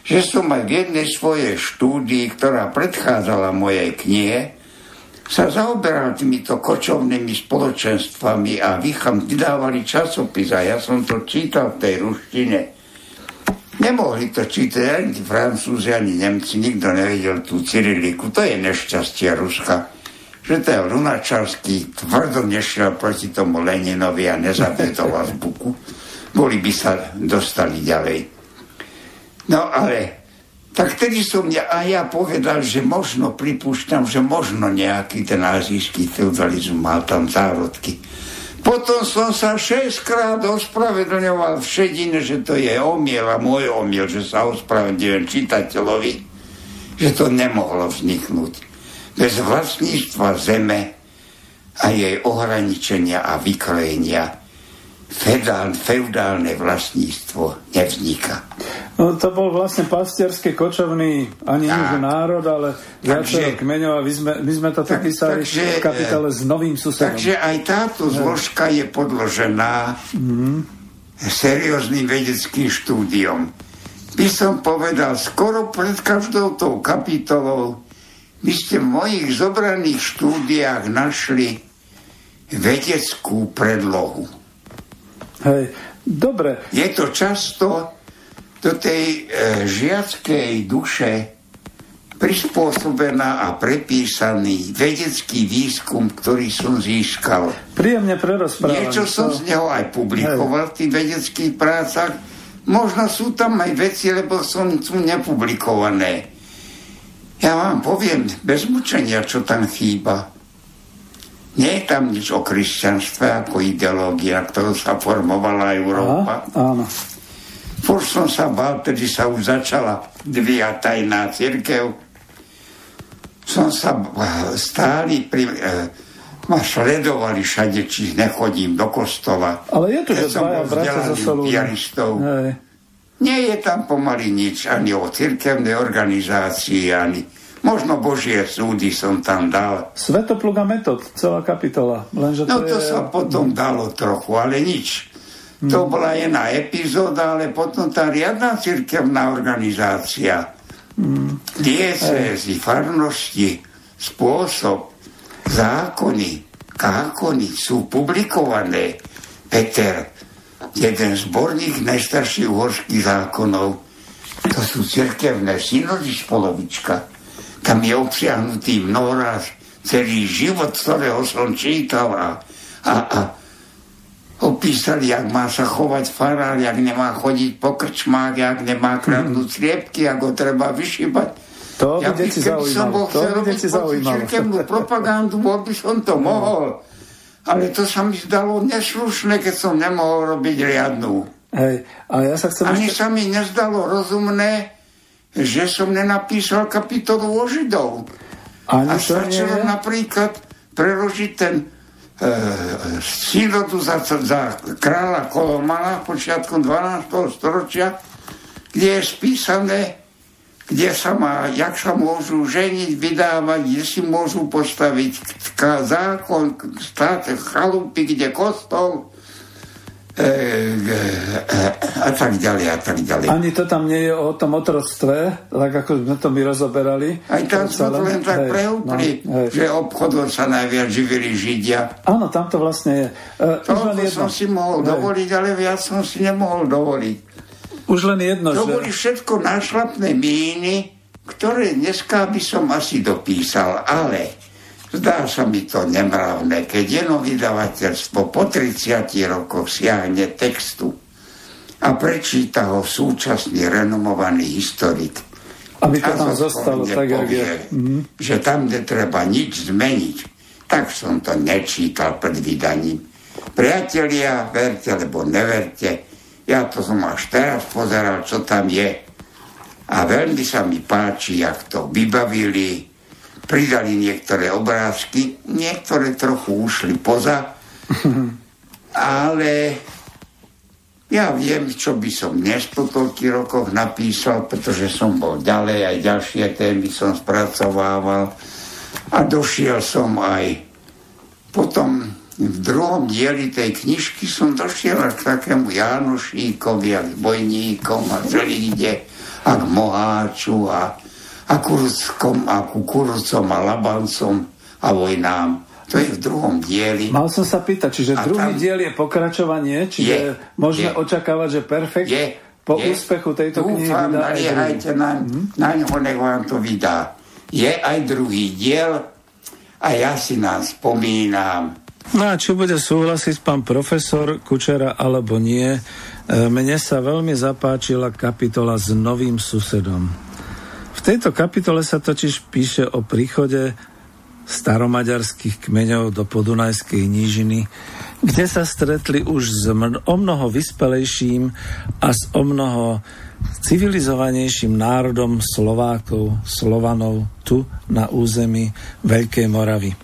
že som aj v jednej svojej štúdii, ktorá predchádzala mojej knihe, sa zaoberal týmito kočovnými spoločenstvami a vycham vydávali časopis a ja som to čítal v tej ruštine. Nemohli to čítať ani Francúzi, ani Nemci, nikto nevedel tú Cyriliku. To je nešťastie Ruska, že je Lunačarský tvrdo nešiel proti tomu Leninovi a nezabetoval z buku. Boli by sa dostali ďalej. No ale tak tedy som ja, a ja povedal, že možno pripúšťam, že možno nejaký ten azijský feudalizm mal tam zárodky. Potom som sa šestkrát ospravedlňoval všedine, že to je omiel a môj omiel, že sa ospravedlňujem čitateľovi, že to nemohlo vzniknúť. Bez vlastníctva zeme a jej ohraničenia a vykrojenia feudál, feudálne vlastníctvo nevzniká. No, to bol vlastne pastierský kočovný ani už národ, ale viacero kmeňov a my sme, my sme to tak, písali takže, v kapitole s novým susedom. Takže aj táto zložka je podložená mm-hmm. serióznym vedeckým štúdiom. By som povedal, skoro pred každou tou kapitolou by ste v mojich zobraných štúdiách našli vedeckú predlohu. Hej, dobre. Je to často do tej e, žiackej duše prispôsobená a prepísaný vedecký výskum, ktorý som získal. Príjemne prerozprávaný. Niečo som z neho aj publikoval v tých vedeckých prácach. Možno sú tam aj veci, lebo som, sú nepublikované. Ja vám poviem bez mučenia, čo tam chýba. Nie je tam nič o kresťanstve ako ideológia, ktorú sa formovala Európa. Aha, áno. Furt som sa bál, tedy sa už začala dvíjať tajná církev. Som sa stáli pri... E, ma sledovali všade, či nechodím do kostola. Ale je tu, že dvaja bratia Solúna. Nie je tam pomaly nič ani o cirkevnej organizácii, ani Možno Božie súdy som tam dal. Svetopluk a metod, celá kapitola. Lenže to no to je... sa potom dalo trochu, ale nič. Hmm. To bola jedna epizóda, ale potom tá riadna cirkevná organizácia, hmm. diecézy, farnosti, spôsob, zákony, kákony sú publikované. Peter, jeden zborník najstarších uhorských zákonov, to sú cirkevné synody z polovička tam je obsiahnutý mnohoraz celý život, ktorého som čítal a, a, a opísali, jak má sa chovať farár, jak nemá chodiť po krčmách, jak nemá kradnúť mhm. sliepky, ako treba vyšibať. To ja by deti zaujímalo. som bol chcel robiť cirkevnú propagandu, bol by som to mohol. Ale to sa mi zdalo neslušné, keď som nemohol robiť riadnu. Hej, a ja sa chcem Ani ešte... sa mi nezdalo rozumné, že som nenapísal kapitolu o Židov. Ani a stačilo napríklad preložiť ten e, synodu za, za kráľa Kolomana v počiatku 12. storočia, kde je spísané, kde sa má, jak sa môžu ženiť, vydávať, kde si môžu postaviť zákon, stát, chalupy, kde kostol, e, e, a tak ďalej a tak ďalej. Ani to tam nie je o tom otroctve, tak ako sme to my rozoberali. Aj tam sme to len tak preúpli, no, že obchodom sa najviac živili Židia. Áno, tam to vlastne je. Uh, to som si mohol hej. dovoliť, ale viac som si nemohol dovoliť. Už len jedno, to že... boli všetko nášlapné míny, ktoré dneska by som asi dopísal, ale zdá sa mi to nemravné, keď jedno vydavateľstvo po 30 rokoch siahne textu a prečíta ho súčasný renomovaný historik. Aby to tam zostalo tak, jak je. Mm. Že tam, kde treba nič zmeniť, tak som to nečítal pred vydaním. Priatelia, verte, alebo neverte, ja to som až teraz pozeral, čo tam je. A veľmi sa mi páči, jak to vybavili. Pridali niektoré obrázky, niektoré trochu ušli poza. Ale ja viem, čo by som dnes po toľkých rokoch napísal, pretože som bol ďalej, aj ďalšie témy som spracovával. A došiel som aj potom v druhom dieli tej knižky som došiel až k takému Jánošíkovi a k bojníkom a Želíde a k Moháču a, a, kurskom, a ku Kurcom a Labancom a vojnám. To je v druhom dieli. Mal som sa pýtať, čiže a druhý diel je pokračovanie, čiže je, môžeme je, očakávať, že perfekt je, po je, úspechu tejto knihy vydá naliehajte na, mm-hmm. na ňo, nech vám to vydá. Je aj druhý diel a ja si nás spomínam, No a či bude súhlasiť pán profesor Kučera alebo nie, e, mne sa veľmi zapáčila kapitola s novým susedom. V tejto kapitole sa totiž píše o príchode staromaďarských kmeňov do Podunajskej nížiny, kde sa stretli už s o mnoho vyspelejším a s o mnoho civilizovanejším národom Slovákov, Slovanov tu na území Veľkej Moravy.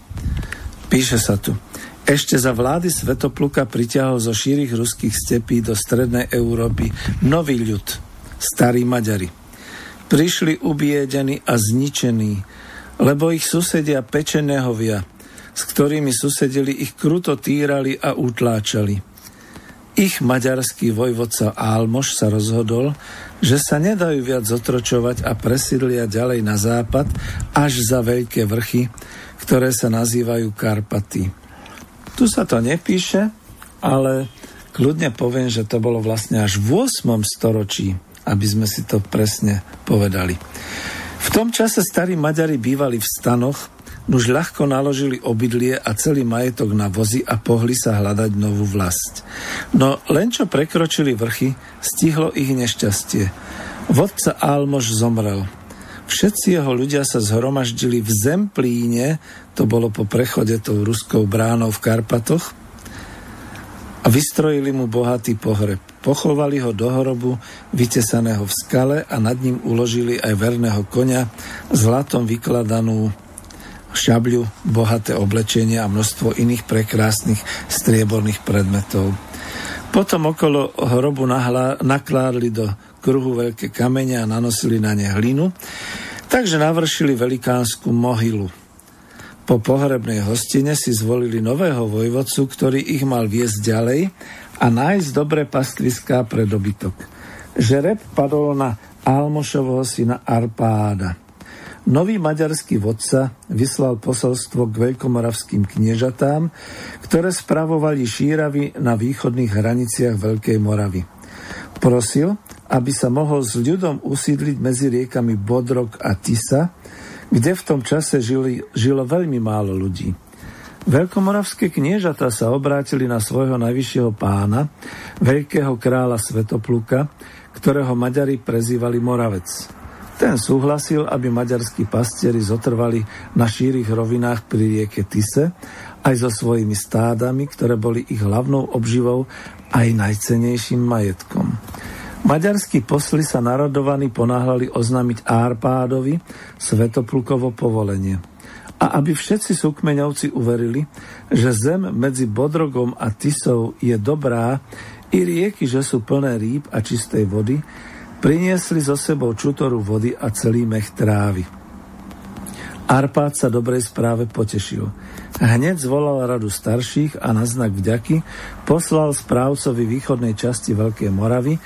Píše sa tu. Ešte za vlády Svetopluka pritiahol zo šírich ruských stepí do strednej Európy nový ľud, starí Maďari. Prišli ubiedení a zničení, lebo ich susedia pečenehovia, s ktorými susedili, ich kruto týrali a utláčali. Ich maďarský vojvodca Álmoš sa rozhodol, že sa nedajú viac zotročovať a presídlia ďalej na západ až za veľké vrchy, ktoré sa nazývajú Karpaty. Tu sa to nepíše, ale kľudne poviem, že to bolo vlastne až v 8. storočí, aby sme si to presne povedali. V tom čase starí Maďari bývali v stanoch, už ľahko naložili obydlie a celý majetok na vozy a pohli sa hľadať novú vlast. No len čo prekročili vrchy, stihlo ich nešťastie. Vodca Almož zomrel. Všetci jeho ľudia sa zhromaždili v Zemplíne, to bolo po prechode tou ruskou bránou v Karpatoch, a vystrojili mu bohatý pohreb. Pochovali ho do hrobu, vytesaného v skale a nad ním uložili aj verného konia, zlatom vykladanú šabľu, bohaté oblečenie a množstvo iných prekrásnych strieborných predmetov. Potom okolo hrobu nakládli do kruhu veľké kamene a nanosili na ne hlinu, takže navršili velikánsku mohylu. Po pohrebnej hostine si zvolili nového vojvodcu, ktorý ich mal viesť ďalej a nájsť dobré pastviská pre dobytok. Žereb padol na Almošovho syna Arpáda. Nový maďarský vodca vyslal posolstvo k veľkomoravským kniežatám, ktoré spravovali šíravy na východných hraniciach Veľkej Moravy. Prosil, aby sa mohol s ľudom usídliť medzi riekami Bodrok a Tisa, kde v tom čase žili, žilo veľmi málo ľudí. Veľkomoravské kniežatá sa obrátili na svojho najvyššieho pána, veľkého kráľa Svetopluka, ktorého Maďari prezývali Moravec. Ten súhlasil, aby maďarskí pastieri zotrvali na šírich rovinách pri rieke Tise aj so svojimi stádami, ktoré boli ich hlavnou obživou aj najcenejším majetkom. Maďarskí posly sa narodovaní ponáhľali oznámiť Árpádovi Svetoplukovo povolenie. A aby všetci súkmeňovci uverili, že zem medzi Bodrogom a Tisou je dobrá, i rieky, že sú plné rýb a čistej vody, Priniesli so sebou čutoru vody a celý mech trávy. Arpád sa dobrej správe potešil. Hneď zvolal radu starších a na znak vďaky poslal správcovi východnej časti Veľkej Moravy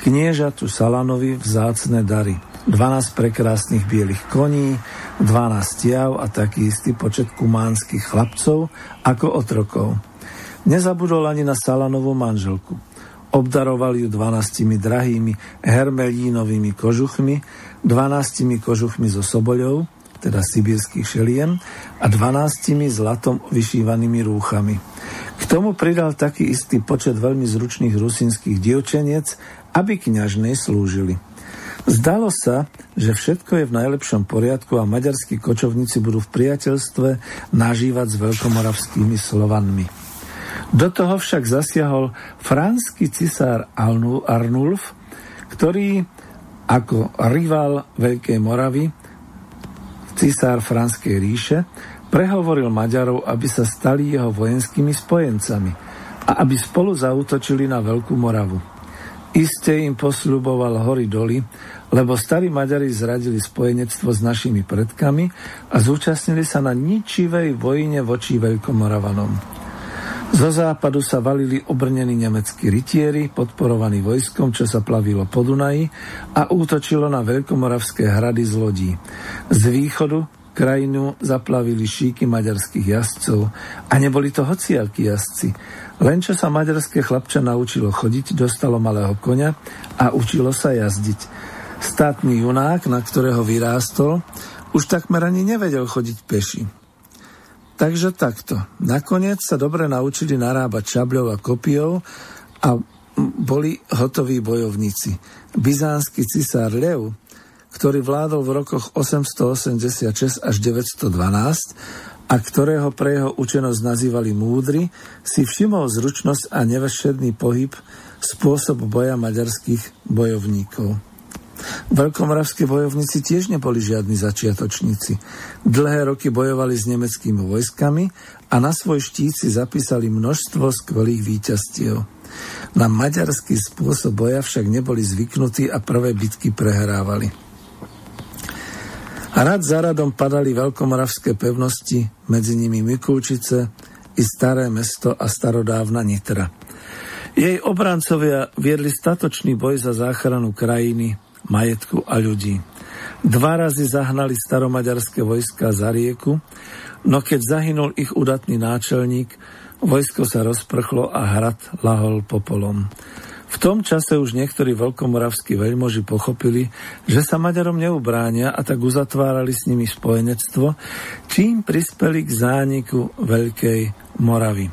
kniežatu Salanovi vzácne dary. 12 prekrásnych bielých koní, 12 jav a taký istý počet kumánskych chlapcov ako otrokov. Nezabudol ani na Salanovú manželku. Obdaroval ju 12 drahými hermelínovými kožuchmi, 12 kožuchmi zo soboľou, teda sibírskych šeliem, a 12 zlatom vyšívanými rúchami. K tomu pridal taký istý počet veľmi zručných rusinských dievčeniec, aby kňažnej slúžili. Zdalo sa, že všetko je v najlepšom poriadku a maďarskí kočovníci budú v priateľstve nažívať s veľkomoravskými Slovanmi. Do toho však zasiahol franský cisár Arnulf, ktorý ako rival Veľkej Moravy cisár Franskej ríše, prehovoril Maďarov, aby sa stali jeho vojenskými spojencami a aby spolu zautočili na Veľkú Moravu. Isté im posľuboval hory doly, lebo starí Maďari zradili spojenectvo s našimi predkami a zúčastnili sa na ničivej vojne voči Veľkomoravanom. Zo západu sa valili obrnení nemeckí rytieri, podporovaní vojskom, čo sa plavilo po Dunaji a útočilo na veľkomoravské hrady z lodí. Z východu krajinu zaplavili šíky maďarských jazdcov a neboli to hociakí jazdci. Len čo sa maďarské chlapča naučilo chodiť, dostalo malého konia a učilo sa jazdiť. Státny junák, na ktorého vyrástol, už takmer ani nevedel chodiť peši. Takže takto. Nakoniec sa dobre naučili narábať šabľou a kopiou a boli hotoví bojovníci. Byzánsky cisár Lev, ktorý vládol v rokoch 886 až 912 a ktorého pre jeho učenosť nazývali múdry, si všimol zručnosť a nevešedný pohyb spôsob boja maďarských bojovníkov. Veľkomoravské bojovníci tiež neboli žiadni začiatočníci. Dlhé roky bojovali s nemeckými vojskami a na svoj štít si zapísali množstvo skvelých víťazstiev. Na maďarský spôsob boja však neboli zvyknutí a prvé bitky prehrávali. A rad za radom padali veľkomoravské pevnosti, medzi nimi Mikulčice i Staré mesto a starodávna Nitra. Jej obrancovia viedli statočný boj za záchranu krajiny, majetku a ľudí. Dva razy zahnali staromaďarské vojska za rieku, no keď zahynul ich udatný náčelník, vojsko sa rozprchlo a hrad lahol popolom. V tom čase už niektorí veľkomoravskí veľmoži pochopili, že sa Maďarom neubránia a tak uzatvárali s nimi spojenectvo, čím prispeli k zániku Veľkej Moravy.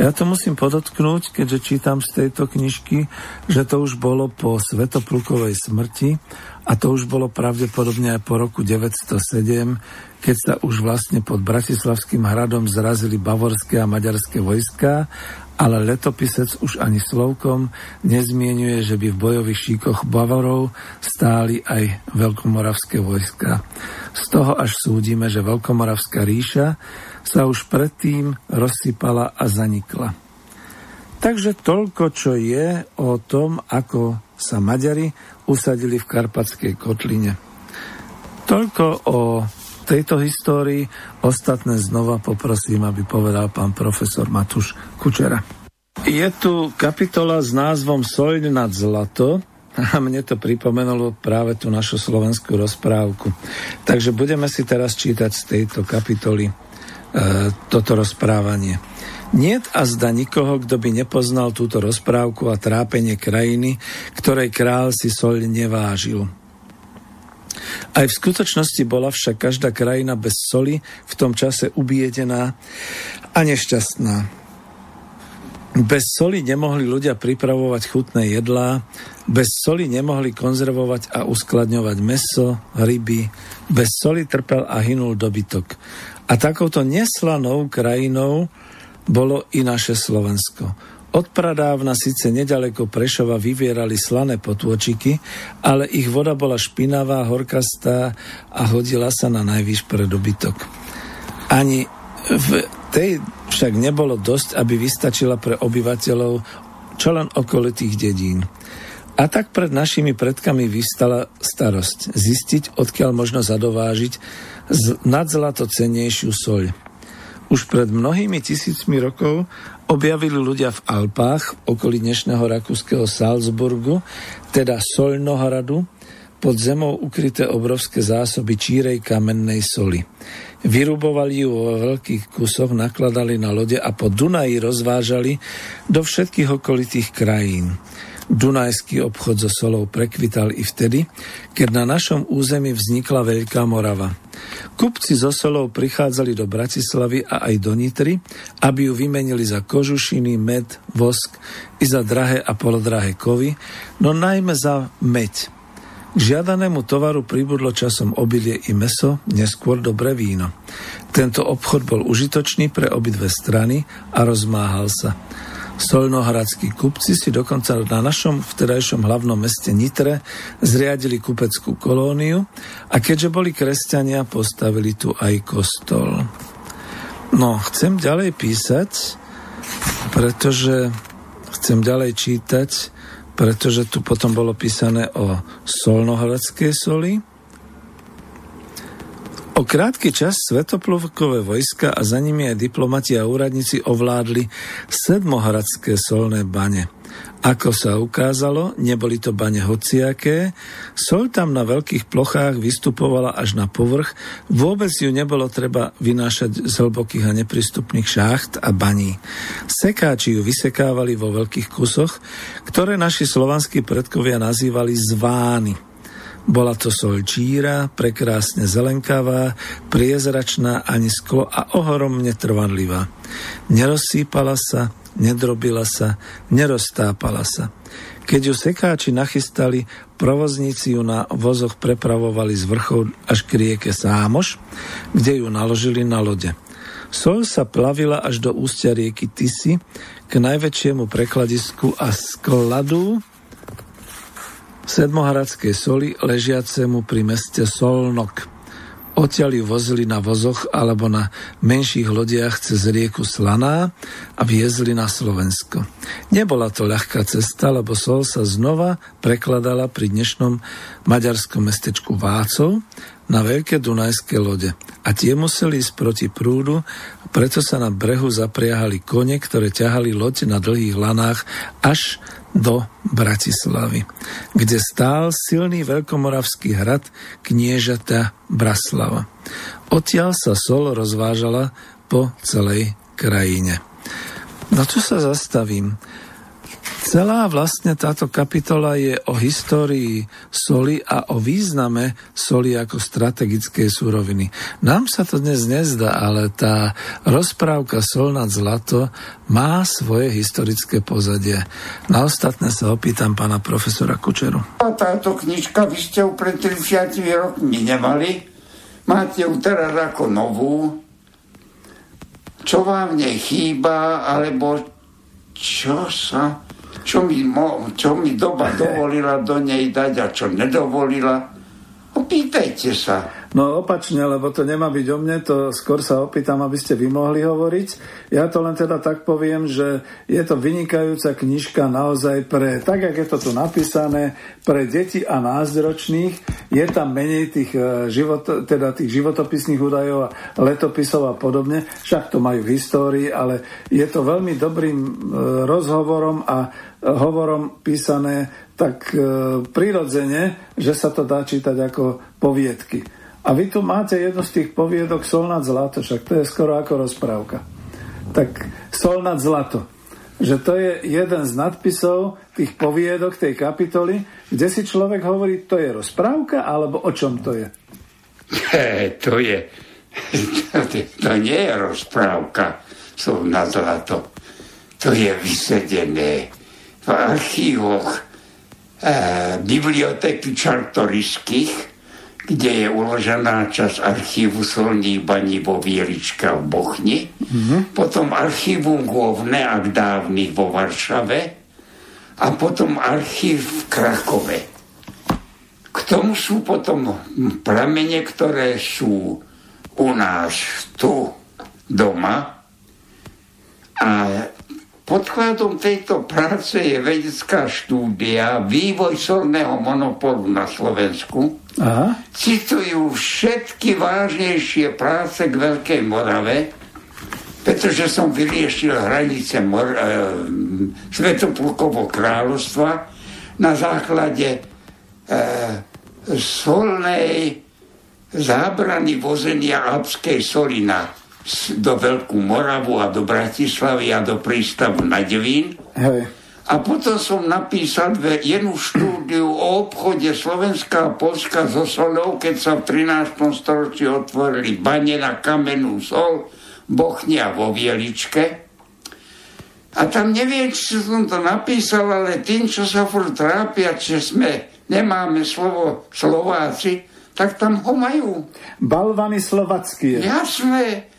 Ja to musím podotknúť, keďže čítam z tejto knižky, že to už bolo po Svetoplukovej smrti a to už bolo pravdepodobne aj po roku 907, keď sa už vlastne pod Bratislavským hradom zrazili bavorské a maďarské vojská, ale letopisec už ani slovkom nezmienuje, že by v bojových šíkoch Bavorov stáli aj veľkomoravské vojska. Z toho až súdime, že Veľkomoravská ríša sa už predtým rozsypala a zanikla. Takže toľko, čo je o tom, ako sa Maďari usadili v Karpatskej kotline. Toľko o tejto histórii. Ostatné znova poprosím, aby povedal pán profesor Matúš Kučera. Je tu kapitola s názvom Soľ nad zlato, a mne to pripomenulo práve tú našu slovenskú rozprávku. Takže budeme si teraz čítať z tejto kapitoly E, toto rozprávanie. Niet a zda nikoho, kto by nepoznal túto rozprávku a trápenie krajiny, ktorej král si soľ nevážil. Aj v skutočnosti bola však každá krajina bez soli v tom čase ubiedená a nešťastná. Bez soli nemohli ľudia pripravovať chutné jedlá, bez soli nemohli konzervovať a uskladňovať meso, ryby, bez soli trpel a hynul dobytok. A takouto neslanou krajinou bolo i naše Slovensko. Od pradávna síce nedaleko Prešova vyvierali slané potôčiky, ale ich voda bola špinavá, horkastá a hodila sa na najvyš pre dobytok. Ani v tej však nebolo dosť, aby vystačila pre obyvateľov čo len okolitých dedín. A tak pred našimi predkami vystala starosť zistiť, odkiaľ možno zadovážiť nad zlato cenejšiu soľ. Už pred mnohými tisícmi rokov objavili ľudia v Alpách, v okolí dnešného rakúskeho Salzburgu, teda Solnohradu, pod zemou ukryté obrovské zásoby čírej kamennej soli. Vyrubovali ju vo veľkých kusoch, nakladali na lode a po Dunaji rozvážali do všetkých okolitých krajín. Dunajský obchod so solou prekvital i vtedy, keď na našom území vznikla Veľká Morava. Kupci so solou prichádzali do Bratislavy a aj do Nitry, aby ju vymenili za kožušiny, med, vosk i za drahé a polodrahé kovy, no najmä za meď. K žiadanému tovaru pribudlo časom obilie i meso, neskôr dobré víno. Tento obchod bol užitočný pre obidve strany a rozmáhal sa. Solnohradskí kupci si dokonca na našom vtedajšom hlavnom meste Nitre zriadili kupeckú kolóniu a keďže boli kresťania, postavili tu aj kostol. No, chcem ďalej písať, pretože chcem ďalej čítať, pretože tu potom bolo písané o solnohradskej soli, O krátky čas svetoplovkové vojska a za nimi aj diplomati a úradníci ovládli sedmohradské solné bane. Ako sa ukázalo, neboli to bane hociaké, sol tam na veľkých plochách vystupovala až na povrch, vôbec ju nebolo treba vynášať z hlbokých a neprístupných šácht a baní. Sekáči ju vysekávali vo veľkých kusoch, ktoré naši slovanskí predkovia nazývali zvány. Bola to sol číra, prekrásne zelenkavá, priezračná ani sklo a ohromne trvanlivá. Nerozsýpala sa, nedrobila sa, neroztápala sa. Keď ju sekáči nachystali, provozníci ju na vozoch prepravovali z vrchov až k rieke Sámoš, kde ju naložili na lode. Sol sa plavila až do ústia rieky Tisy k najväčšiemu prekladisku a skladu sedmohradskej soli ležiacemu pri meste Solnok. Odtiaľ ju vozili na vozoch alebo na menších lodiach cez rieku Slaná a viezli na Slovensko. Nebola to ľahká cesta, lebo sol sa znova prekladala pri dnešnom maďarskom mestečku Vácov na veľké dunajské lode. A tie museli ísť proti prúdu, preto sa na brehu zapriahali kone, ktoré ťahali loď na dlhých lanách až do Bratislavy, kde stál silný veľkomoravský hrad kniežata Braslava. Odtiaľ sa sol rozvážala po celej krajine. No tu sa zastavím. Celá vlastne táto kapitola je o histórii soli a o význame soli ako strategickej súroviny. Nám sa to dnes nezdá, ale tá rozprávka Sol nad zlato má svoje historické pozadie. Na ostatné sa opýtam pána profesora Kučeru. Táto knižka vy ste ju pred 30 rokmi nemali. Máte ju teraz ako novú. Čo vám nechýba, alebo čo sa čo mi, mo, čo mi doba dovolila do nej dať a čo nedovolila. Opýtajte sa. No opačne, lebo to nemá byť o mne, to skôr sa opýtam, aby ste vy mohli hovoriť. Ja to len teda tak poviem, že je to vynikajúca knižka naozaj pre, tak jak je to tu napísané, pre deti a názročných. Je tam menej tých, e, život, teda tých životopisných údajov a letopisov a podobne. Však to majú v histórii, ale je to veľmi dobrým e, rozhovorom a hovorom písané tak e, prirodzene, že sa to dá čítať ako poviedky. A vy tu máte jednu z tých poviedok Sol nad zlato, však to je skoro ako rozprávka. Tak Sol nad zlato. Že to je jeden z nadpisov tých poviedok tej kapitoly, kde si človek hovorí, to je rozprávka, alebo o čom to je? He, to je, to, to nie je rozprávka, Sol nad zlato. To je vysedené v archívoch e, biblioteky čartorišských, kde je uložená časť archívu solných baní vo Vieričke v Bochni, mm-hmm. potom archívum Govne a dávnych vo Varšave a potom archív v Krakove. K tomu sú potom pramene, ktoré sú u nás tu doma a podkladom tejto práce je vedecká štúdia Vývoj solného monopolu na Slovensku. Aha. Citujú všetky vážnejšie práce k Veľkej Morave, pretože som vyriešil hranice Mor- e, Svetopulkovo kráľovstva na základe e, solnej zábrany vozenia alpskej soli na do Veľkú Moravu a do Bratislavy a do prístavu na Devín. Hej. A potom som napísal jednu štúdiu o obchode Slovenská a Polska so solou, keď sa v 13. storočí otvorili bane na kamennú sol, bochnia vo Vieličke. A tam neviem, či som to napísal, ale tým, čo sa furt trápia, že sme, nemáme slovo Slováci, tak tam ho majú. Balvany slovacké. Jasné.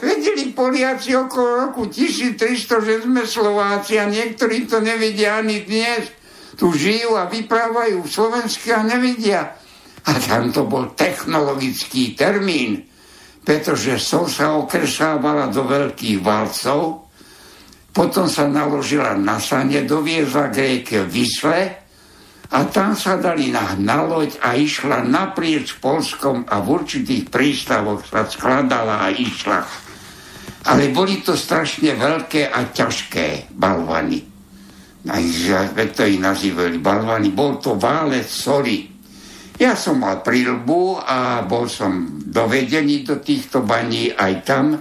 Vedeli Poliaci okolo roku 1300, že sme Slováci a niektorí to nevedia ani dnes. Tu žijú a vyprávajú slovensky a nevedia. A tam to bol technologický termín, pretože sol sa okresávala do veľkých valcov, potom sa naložila na sane, doviezla k rieke Vysle a tam sa dali na, na loď a išla naprieč Polskom a v určitých prístavoch sa skladala a išla. Ale boli to strašne veľké a ťažké balvany. To ich nazývali balvany. Bol to válec soli. Ja som mal prílbu a bol som dovedený do týchto baní aj tam,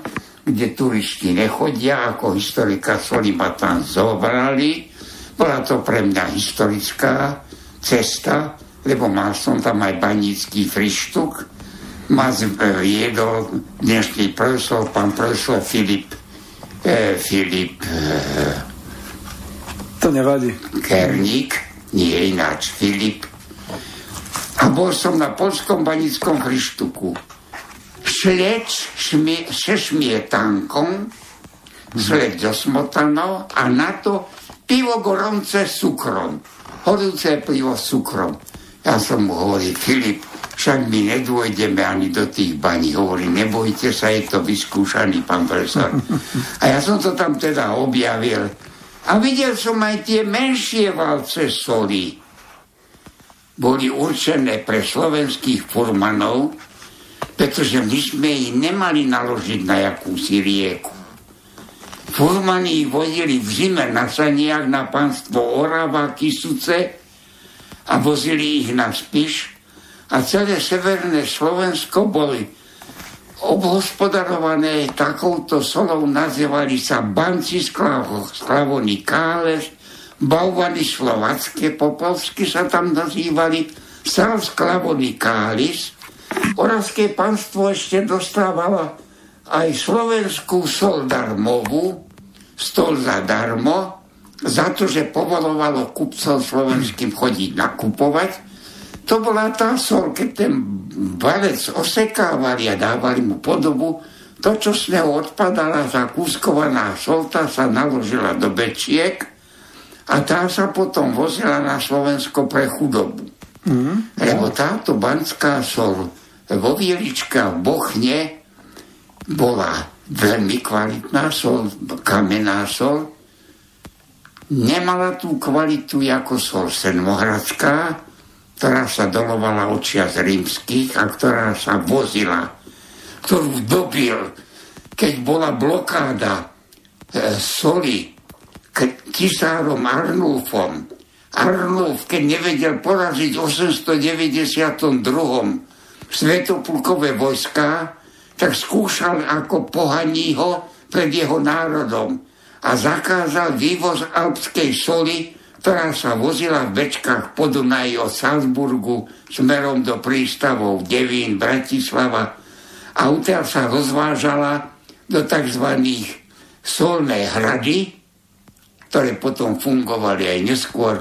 kde turisti nechodia, ako historika soli ma tam zobrali. Bola to pre mňa historická cesta, lebo mal som tam aj banícky frištuk, ma jedol dnešný profesor, pán profesor Filip, eh, Filip eh, to nevadí. Kerník, nie ináč, Filip. A bol som na polskom banickom frištuku. Šleč šmie, se šmietankom, šleč so smotanou a na to pivo goronce s cukrom horúce pivo s cukrom. Ja som mu hovoril, Filip, však my nedôjdeme ani do tých baní. Hovorí, nebojte sa, je to vyskúšaný pán profesor. A ja som to tam teda objavil. A videl som aj tie menšie valce soli. Boli určené pre slovenských furmanov, pretože my sme ich nemali naložiť na jakúsi rieku. Furmani ich vozili v zime na saniach na pánstvo Orava, Kisuce a vozili ich na Spiš a celé severné Slovensko boli obhospodarované takouto solou, nazývali sa banci sklavony káles, bauvany slovacké, popovsky sa tam nazývali, sal sklavony kális. Oravské panstvo ešte dostávalo aj slovenskú sol darmovú, stol zadarmo, za to, že povolovalo kupcov slovenským chodiť nakupovať. To bola tá sol, keď ten valec osekávali a dávali mu podobu, to, čo z neho odpadala zakúskovaná solta, sa naložila do bečiek a tá sa potom vozila na Slovensko pre chudobu. Mm, Lebo táto banská sol vo Vielička v Bochne bola veľmi kvalitná sol, kamenná sol. Nemala tú kvalitu ako sol Senmohradská, ktorá sa dolovala očia z rímskych a ktorá sa vozila, ktorú dobil, keď bola blokáda e, soli k tisárom Arnulfom. Arnulf, keď nevedel poraziť v 892. svetopulkové vojska, tak skúšal ako pohaní ho pred jeho národom a zakázal vývoz alpskej soli, ktorá sa vozila v bečkách po Dunaji od Salzburgu smerom do prístavov Devín, Bratislava a odtiaľ sa rozvážala do tzv. solné hrady, ktoré potom fungovali aj neskôr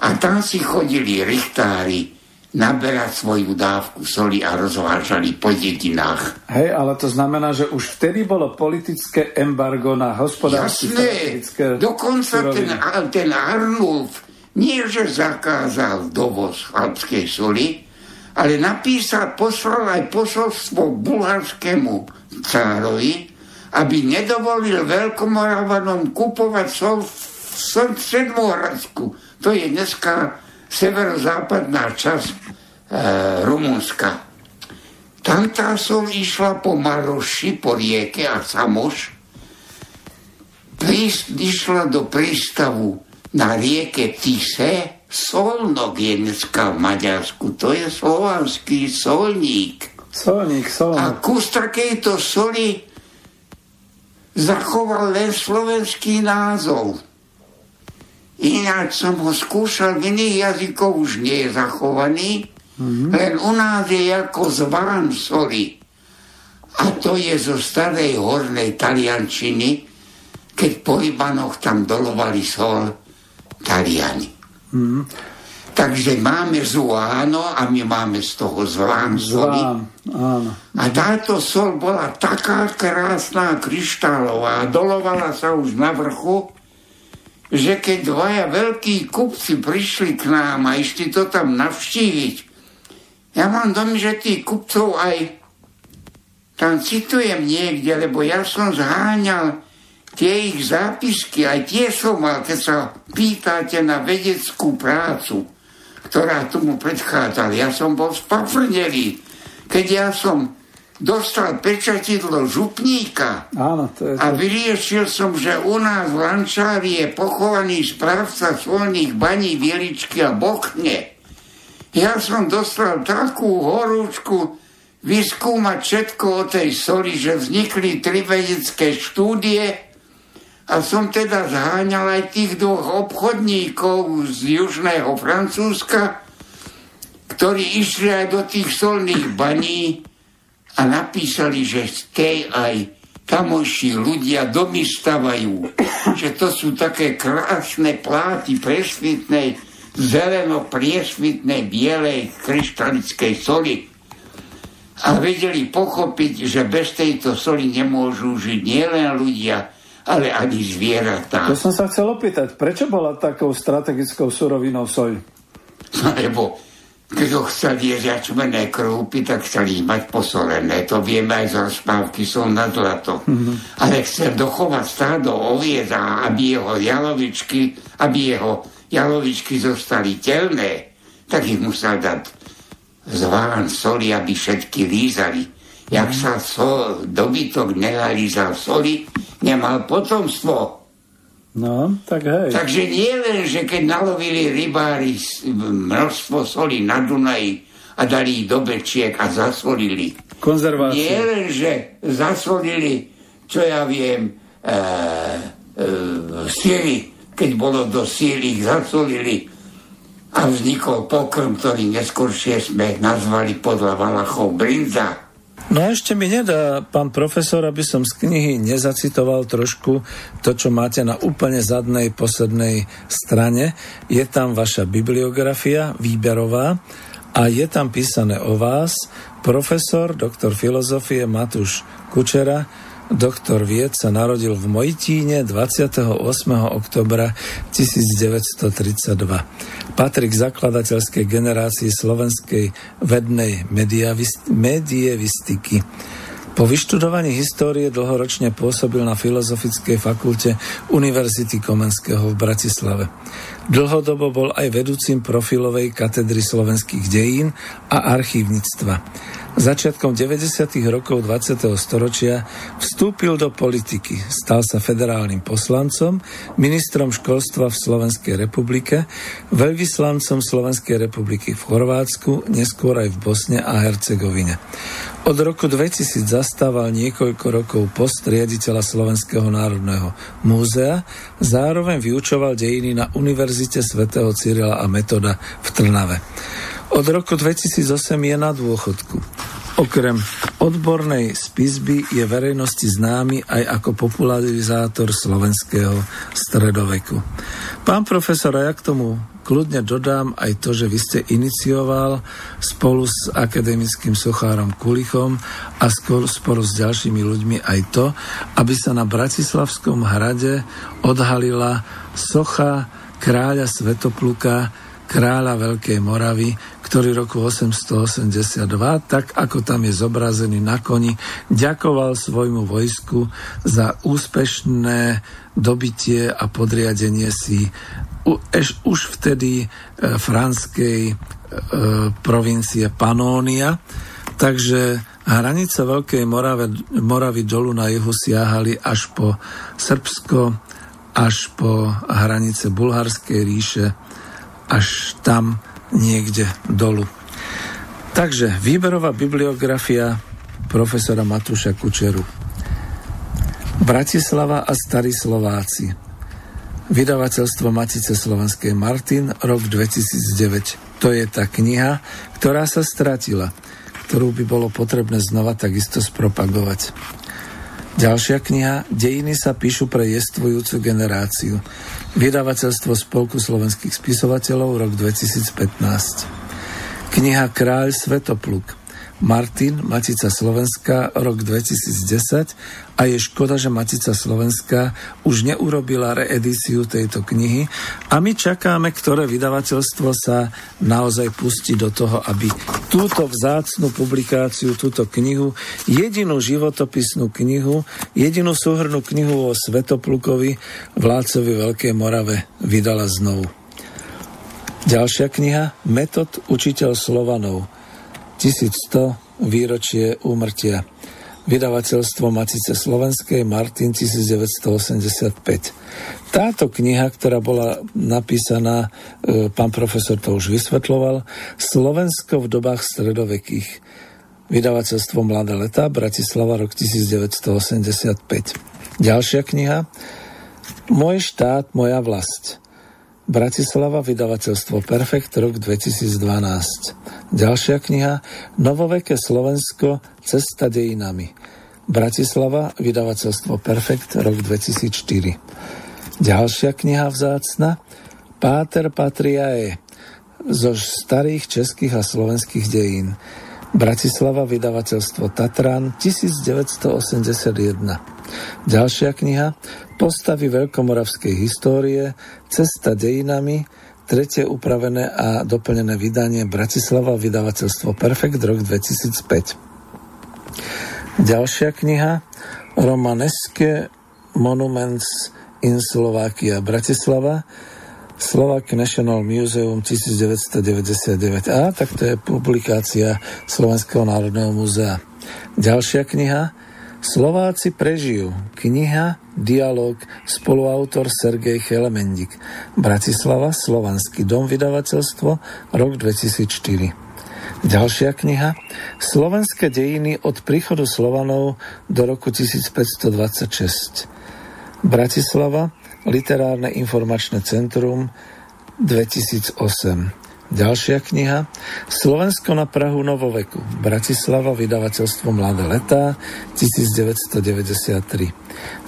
a tam si chodili richtári naberať svoju dávku soli a rozvážali po dedinách. Hej, ale to znamená, že už vtedy bolo politické embargo na hospodárske Jasné, dokonca ten, ten Arnulf nie, že zakázal dovoz alpskej soli, ale napísal, poslal aj posolstvo bulharskému cárovi, aby nedovolil veľkomoravanom kupovať sol v Stredmohoradsku. To je dneska severozápadná časť e, Rumunska. Tam tá sol išla po Maroši, po rieke a Samoš. Príst, išla do prístavu na rieke Tise. Solnok je dneska v Maďarsku. To je slovanský solník. Solník, solník. A kus takejto soli zachoval len slovenský názov. Ináč som ho skúšal v iných jazykoch, už nie je zachovaný, mm-hmm. len u nás je ako zván soli. A to je zo starej hornej taliančiny, keď po Libanoch tam dolovali sol Taliani. Mm-hmm. Takže máme zuáno a my máme z toho zván soli. áno. A táto sol bola taká krásna, kryštálová, dolovala sa už na vrchu, že keď dvaja veľkí kupci prišli k nám a išli to tam navštíviť, ja mám dom, že tých kupcov aj tam citujem niekde, lebo ja som zháňal tie ich zápisky, aj tie som mal, keď sa pýtate na vedeckú prácu, ktorá tomu predchádzala. Ja som bol spafrnelý, keď ja som dostal pečatidlo župníka Áno, to je to. a vyriešil som, že u nás v Lančári je pochovaný správca solných baní Vieličky a Bochne. Ja som dostal takú horúčku vyskúmať všetko o tej soli, že vznikli tri vedecké štúdie a som teda zháňal aj tých dvoch obchodníkov z južného Francúzska, ktorí išli aj do tých solných baní a napísali, že tej aj tamojší ľudia domy stavajú, že to sú také krásne pláty presvitnej, zeleno priesvitnej, bielej kryštalickej soli. A vedeli pochopiť, že bez tejto soli nemôžu žiť nielen ľudia, ale ani zvieratá. To som sa chcel opýtať, prečo bola takou strategickou surovinou soľ? No, lebo keď ho chceli jesť jačmené krúpy, tak chceli mať posolené. To vieme aj z rozpávky, som na zlato. Mm-hmm. Ale chcel dochovať stádo oviec a aby jeho jalovičky, aby jeho jalovičky zostali telné, tak ich musel dať zván soli, aby všetky lízali. Jak sa so, dobytok nenalízal soli, nemal potomstvo. No, tak hej. Takže nie len, že keď nalovili rybári množstvo soli na Dunaji a dali ich do bečiek a zasolili. Konzervácia. Nie len, že zasolili, čo ja viem, e, e, síly, keď bolo do síly, ich zasolili a vznikol pokrm, ktorý neskôršie sme nazvali podľa Valachov brinza No a ešte mi nedá, pán profesor, aby som z knihy nezacitoval trošku to, čo máte na úplne zadnej poslednej strane. Je tam vaša bibliografia výberová a je tam písané o vás profesor, doktor filozofie Matúš Kučera, Doktor Vied sa narodil v Mojtíne 28. oktobra 1932. Patrí k zakladateľskej generácii slovenskej vednej medievistiky. Po vyštudovaní histórie dlhoročne pôsobil na Filozofickej fakulte Univerzity Komenského v Bratislave. Dlhodobo bol aj vedúcim profilovej katedry slovenských dejín a archívnictva. Začiatkom 90. rokov 20. storočia vstúpil do politiky, stal sa federálnym poslancom, ministrom školstva v Slovenskej republike, veľvyslancom Slovenskej republiky v Chorvátsku, neskôr aj v Bosne a Hercegovine. Od roku 2000 zastával niekoľko rokov post riaditeľa Slovenského národného múzea, zároveň vyučoval dejiny na Univerzite svätého Cyrila a Metoda v Trnave. Od roku 2008 je na dôchodku. Okrem odbornej spisby je verejnosti známy aj ako popularizátor slovenského stredoveku. Pán profesor, ja k tomu kľudne dodám aj to, že vy ste inicioval spolu s akademickým sochárom Kulichom a spolu s ďalšími ľuďmi aj to, aby sa na Bratislavskom hrade odhalila socha kráľa Svetopluka kráľa Veľkej Moravy, ktorý roku 882, tak ako tam je zobrazený na koni, ďakoval svojmu vojsku za úspešné dobitie a podriadenie si už vtedy e, franskej e, provincie Panónia. Takže hranice Veľkej Morave, Moravy dolu na juhu siahali až po Srbsko, až po hranice Bulharskej ríše, až tam niekde dolu. Takže výberová bibliografia profesora Matúša Kučeru. Bratislava a starí Slováci. Vydavateľstvo Matice Slovenskej Martin, rok 2009. To je tá kniha, ktorá sa stratila, ktorú by bolo potrebné znova takisto spropagovať. Ďalšia kniha Dejiny sa píšu pre jestvujúcu generáciu. Vydavateľstvo Spolku slovenských spisovateľov rok 2015. Kniha Kráľ Svetopluk Martin, Matica Slovenska, rok 2010 a je škoda, že Matica Slovenska už neurobila reedíciu tejto knihy a my čakáme, ktoré vydavateľstvo sa naozaj pustí do toho, aby túto vzácnu publikáciu, túto knihu, jedinú životopisnú knihu, jedinú súhrnú knihu o Svetoplukovi, vládcovi Veľkej Morave, vydala znovu. Ďalšia kniha Metod učiteľ Slovanov – 1100 výročie úmrtia. Vydavateľstvo Matice Slovenskej Martin 1985. Táto kniha, ktorá bola napísaná, e, pán profesor to už vysvetloval, Slovensko v dobách stredovekých. Vydavateľstvo Mladé leta, Bratislava, rok 1985. Ďalšia kniha Môj štát, moja vlast. Bratislava, vydavateľstvo Perfekt, rok 2012. Ďalšia kniha Novoveké Slovensko, cesta dejinami. Bratislava, vydavateľstvo Perfekt, rok 2004. Ďalšia kniha vzácna Páter Patriae zo starých českých a slovenských dejín. Bratislava, vydavateľstvo Tatran, 1981. Ďalšia kniha Postavy veľkomoravskej histórie, Cesta dejinami, tretie upravené a doplnené vydanie Bratislava, vydavateľstvo Perfekt, rok 2005. Ďalšia kniha Romaneske Monuments in Slovakia, Bratislava, Slovak National Museum 1999. A tak to je publikácia Slovenského národného múzea. Ďalšia kniha Slováci prežijú. Kniha, dialog, spoluautor Sergej Chelemendik. Bratislava, Slovanský dom vydavateľstvo, rok 2004. Ďalšia kniha Slovenské dejiny od príchodu Slovanov do roku 1526. Bratislava, Literárne informačné centrum 2008. Ďalšia kniha Slovensko na Prahu novoveku Bratislava, vydavateľstvo Mladé letá 1993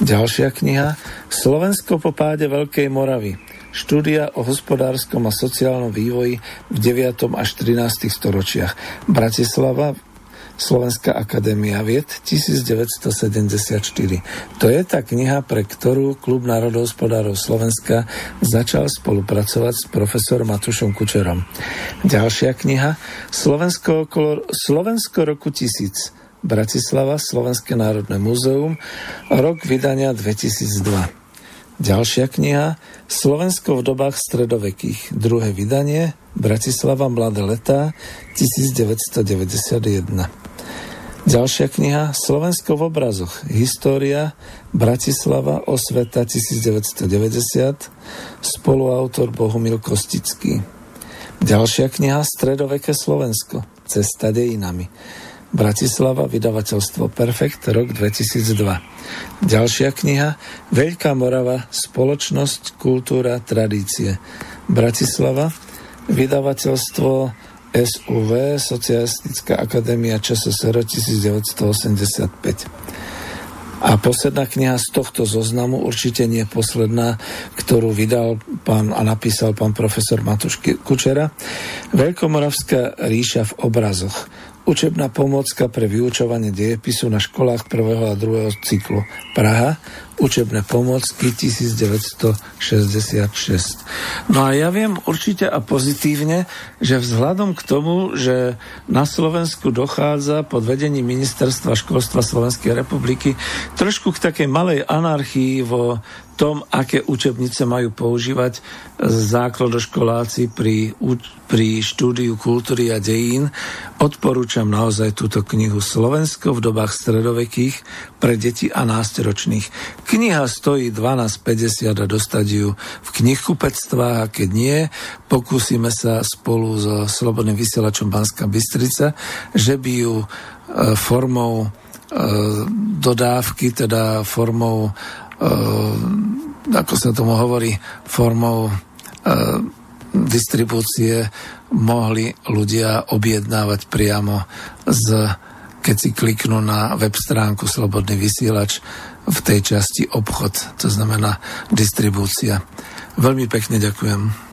Ďalšia kniha Slovensko po páde Veľkej Moravy Štúdia o hospodárskom a sociálnom vývoji v 9. až 13. storočiach Bratislava, Slovenská akadémia vied 1974. To je tá kniha, pre ktorú Klub národohospodárov Slovenska začal spolupracovať s profesorom Matušom Kučerom. Ďalšia kniha Slovensko, okolo, Slovensko roku 1000 Bratislava, Slovenské národné múzeum, rok vydania 2002. Ďalšia kniha Slovensko v dobách stredovekých, druhé vydanie, Bratislava Mladé letá, 1991. Ďalšia kniha Slovensko v obrazoch, História, Bratislava, Osveta 1990, spoluautor Bohumil Kostický. Ďalšia kniha Stredoveké Slovensko, Cesta dejinami. Bratislava, vydavateľstvo Perfekt, rok 2002. Ďalšia kniha Veľká Morava, spoločnosť, kultúra, tradície. Bratislava, vydavateľstvo SUV, Socialistická akadémia ČSSR 1985. A posledná kniha z tohto zoznamu, určite nie posledná, ktorú vydal pán a napísal pán profesor Matuš Kučera, Veľkomoravská ríša v obrazoch. Učebná pomocka pre vyučovanie dejepisu na školách prvého a druhého cyklu. Praha, učebné pomocky 1966. No a ja viem určite a pozitívne, že vzhľadom k tomu, že na Slovensku dochádza pod vedením Ministerstva školstva Slovenskej republiky trošku k takej malej anarchii vo tom, aké učebnice majú používať základoškoláci pri, pri štúdiu kultúry a dejín, odporúčam naozaj túto knihu Slovensko v dobách stredovekých pre deti a nástročných. Kniha stojí 12,50 a dostať ju v knihkupectvách a keď nie, pokúsime sa spolu so Slobodným vysielačom Banská Bystrica, že by ju e, formou e, dodávky, teda formou Ehm, ako sa tomu hovorí, formou distribúcie mohli ľudia objednávať priamo z, keď si kliknú na web stránku Slobodný vysielač v tej časti obchod, to znamená distribúcia. Veľmi pekne ďakujem.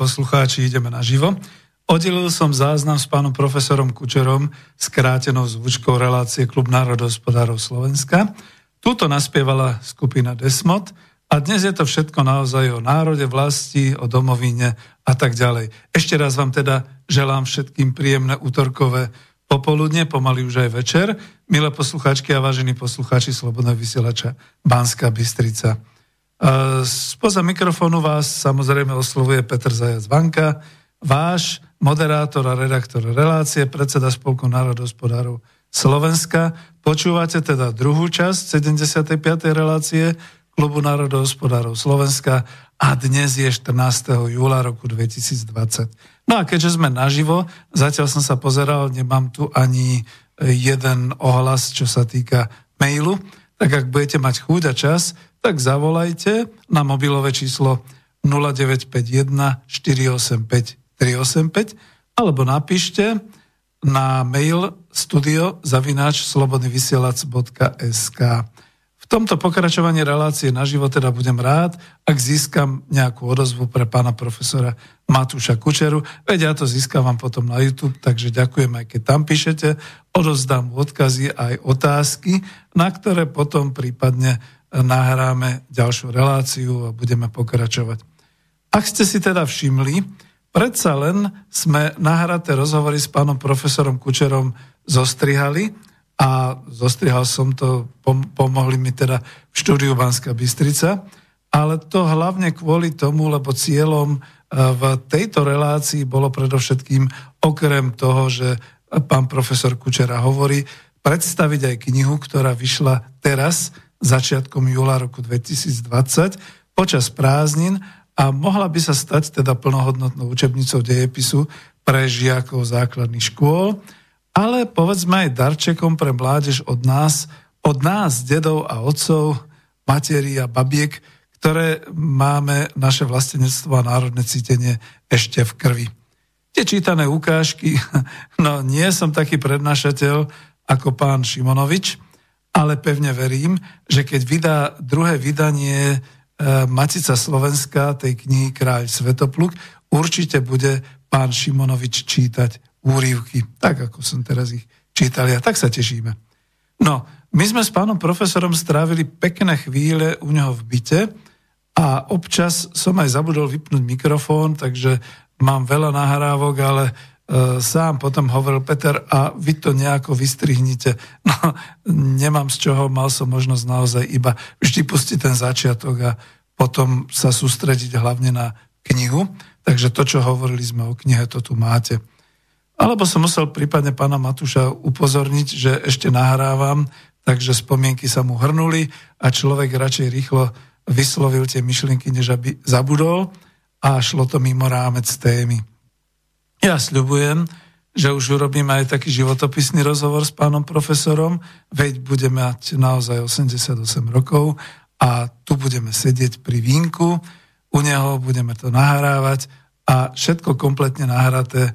poslucháči, ideme na živo. Oddelil som záznam s pánom profesorom Kučerom, skrátenou zvučkou relácie Klub národohospodárov Slovenska. Tuto naspievala skupina Desmod a dnes je to všetko naozaj o národe, vlasti, o domovine a tak ďalej. Ešte raz vám teda želám všetkým príjemné útorkové popoludne, pomaly už aj večer. Milé poslucháčky a vážení poslucháči Slobodného vysielača Banská Bystrica. Spoza mikrofónu vás samozrejme oslovuje Petr Zajac Vanka, váš moderátor a redaktor relácie, predseda Spolku národospodárov Slovenska. Počúvate teda druhú časť 75. relácie Klubu národohospodárov Slovenska a dnes je 14. júla roku 2020. No a keďže sme naživo, zatiaľ som sa pozeral, nemám tu ani jeden ohlas, čo sa týka mailu, tak ak budete mať chuť a čas, tak zavolajte na mobilové číslo 0951 485 385 alebo napíšte na mail studio zavináč slobodnyvysielac.sk V tomto pokračovaní relácie na život teda budem rád, ak získam nejakú odozvu pre pána profesora Matúša Kučeru. Veď ja to získavam potom na YouTube, takže ďakujem aj keď tam píšete. Odozdám odkazy aj otázky, na ktoré potom prípadne nahráme ďalšiu reláciu a budeme pokračovať. Ak ste si teda všimli, Predsa len sme nahraté rozhovory s pánom profesorom Kučerom zostrihali a zostrihal som to, pomohli mi teda v štúdiu Banská Bystrica, ale to hlavne kvôli tomu, lebo cieľom e, v tejto relácii bolo predovšetkým okrem toho, že pán profesor Kučera hovorí, predstaviť aj knihu, ktorá vyšla teraz, začiatkom júla roku 2020, počas prázdnin a mohla by sa stať teda plnohodnotnou učebnicou dejepisu pre žiakov základných škôl, ale povedzme aj darčekom pre mládež od nás, od nás, dedov a otcov, materí a babiek, ktoré máme naše vlastenectvo a národné cítenie ešte v krvi. Tie čítané ukážky, no nie som taký prednášateľ ako pán Šimonovič, ale pevne verím, že keď vydá druhé vydanie E, Matica Slovenska tej knihy Kráľ Svetopluk, určite bude pán Šimonovič čítať úrivky, tak ako som teraz ich čítal a tak sa tešíme. No, my sme s pánom profesorom strávili pekné chvíle u neho v byte a občas som aj zabudol vypnúť mikrofón, takže mám veľa nahrávok, ale sám potom hovoril Peter a vy to nejako vystrihnite. No, nemám z čoho, mal som možnosť naozaj iba vždy pustiť ten začiatok a potom sa sústrediť hlavne na knihu. Takže to, čo hovorili sme o knihe, to tu máte. Alebo som musel prípadne pána Matúša upozorniť, že ešte nahrávam, takže spomienky sa mu hrnuli a človek radšej rýchlo vyslovil tie myšlienky, než aby zabudol a šlo to mimo rámec témy. Ja sľubujem, že už urobíme aj taký životopisný rozhovor s pánom profesorom, veď budeme mať naozaj 88 rokov a tu budeme sedieť pri vínku, u neho budeme to nahrávať a všetko kompletne nahraté e,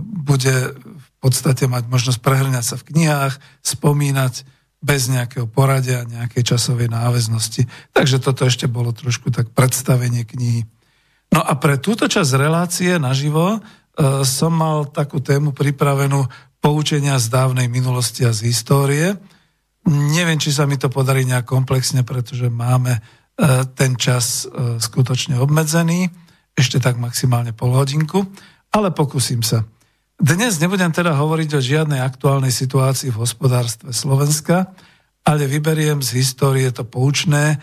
bude v podstate mať možnosť prehrňať sa v knihách, spomínať bez nejakého poradia, nejakej časovej náväznosti. Takže toto ešte bolo trošku tak predstavenie knihy. No a pre túto časť relácie naživo som mal takú tému pripravenú poučenia z dávnej minulosti a z histórie. Neviem, či sa mi to podarí nejak komplexne, pretože máme e, ten čas e, skutočne obmedzený, ešte tak maximálne pol hodinku, ale pokúsim sa. Dnes nebudem teda hovoriť o žiadnej aktuálnej situácii v hospodárstve Slovenska, ale vyberiem z histórie to poučné,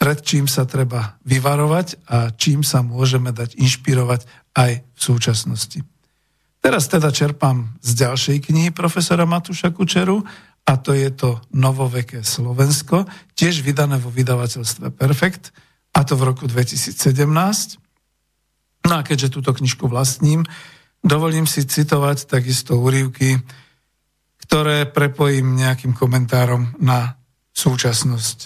pred čím sa treba vyvarovať a čím sa môžeme dať inšpirovať aj v súčasnosti. Teraz teda čerpám z ďalšej knihy profesora Matúša Kučeru a to je to novoveké Slovensko, tiež vydané vo vydavateľstve Perfekt, a to v roku 2017. No a keďže túto knižku vlastním, dovolím si citovať takisto úrivky, ktoré prepojím nejakým komentárom na súčasnosť.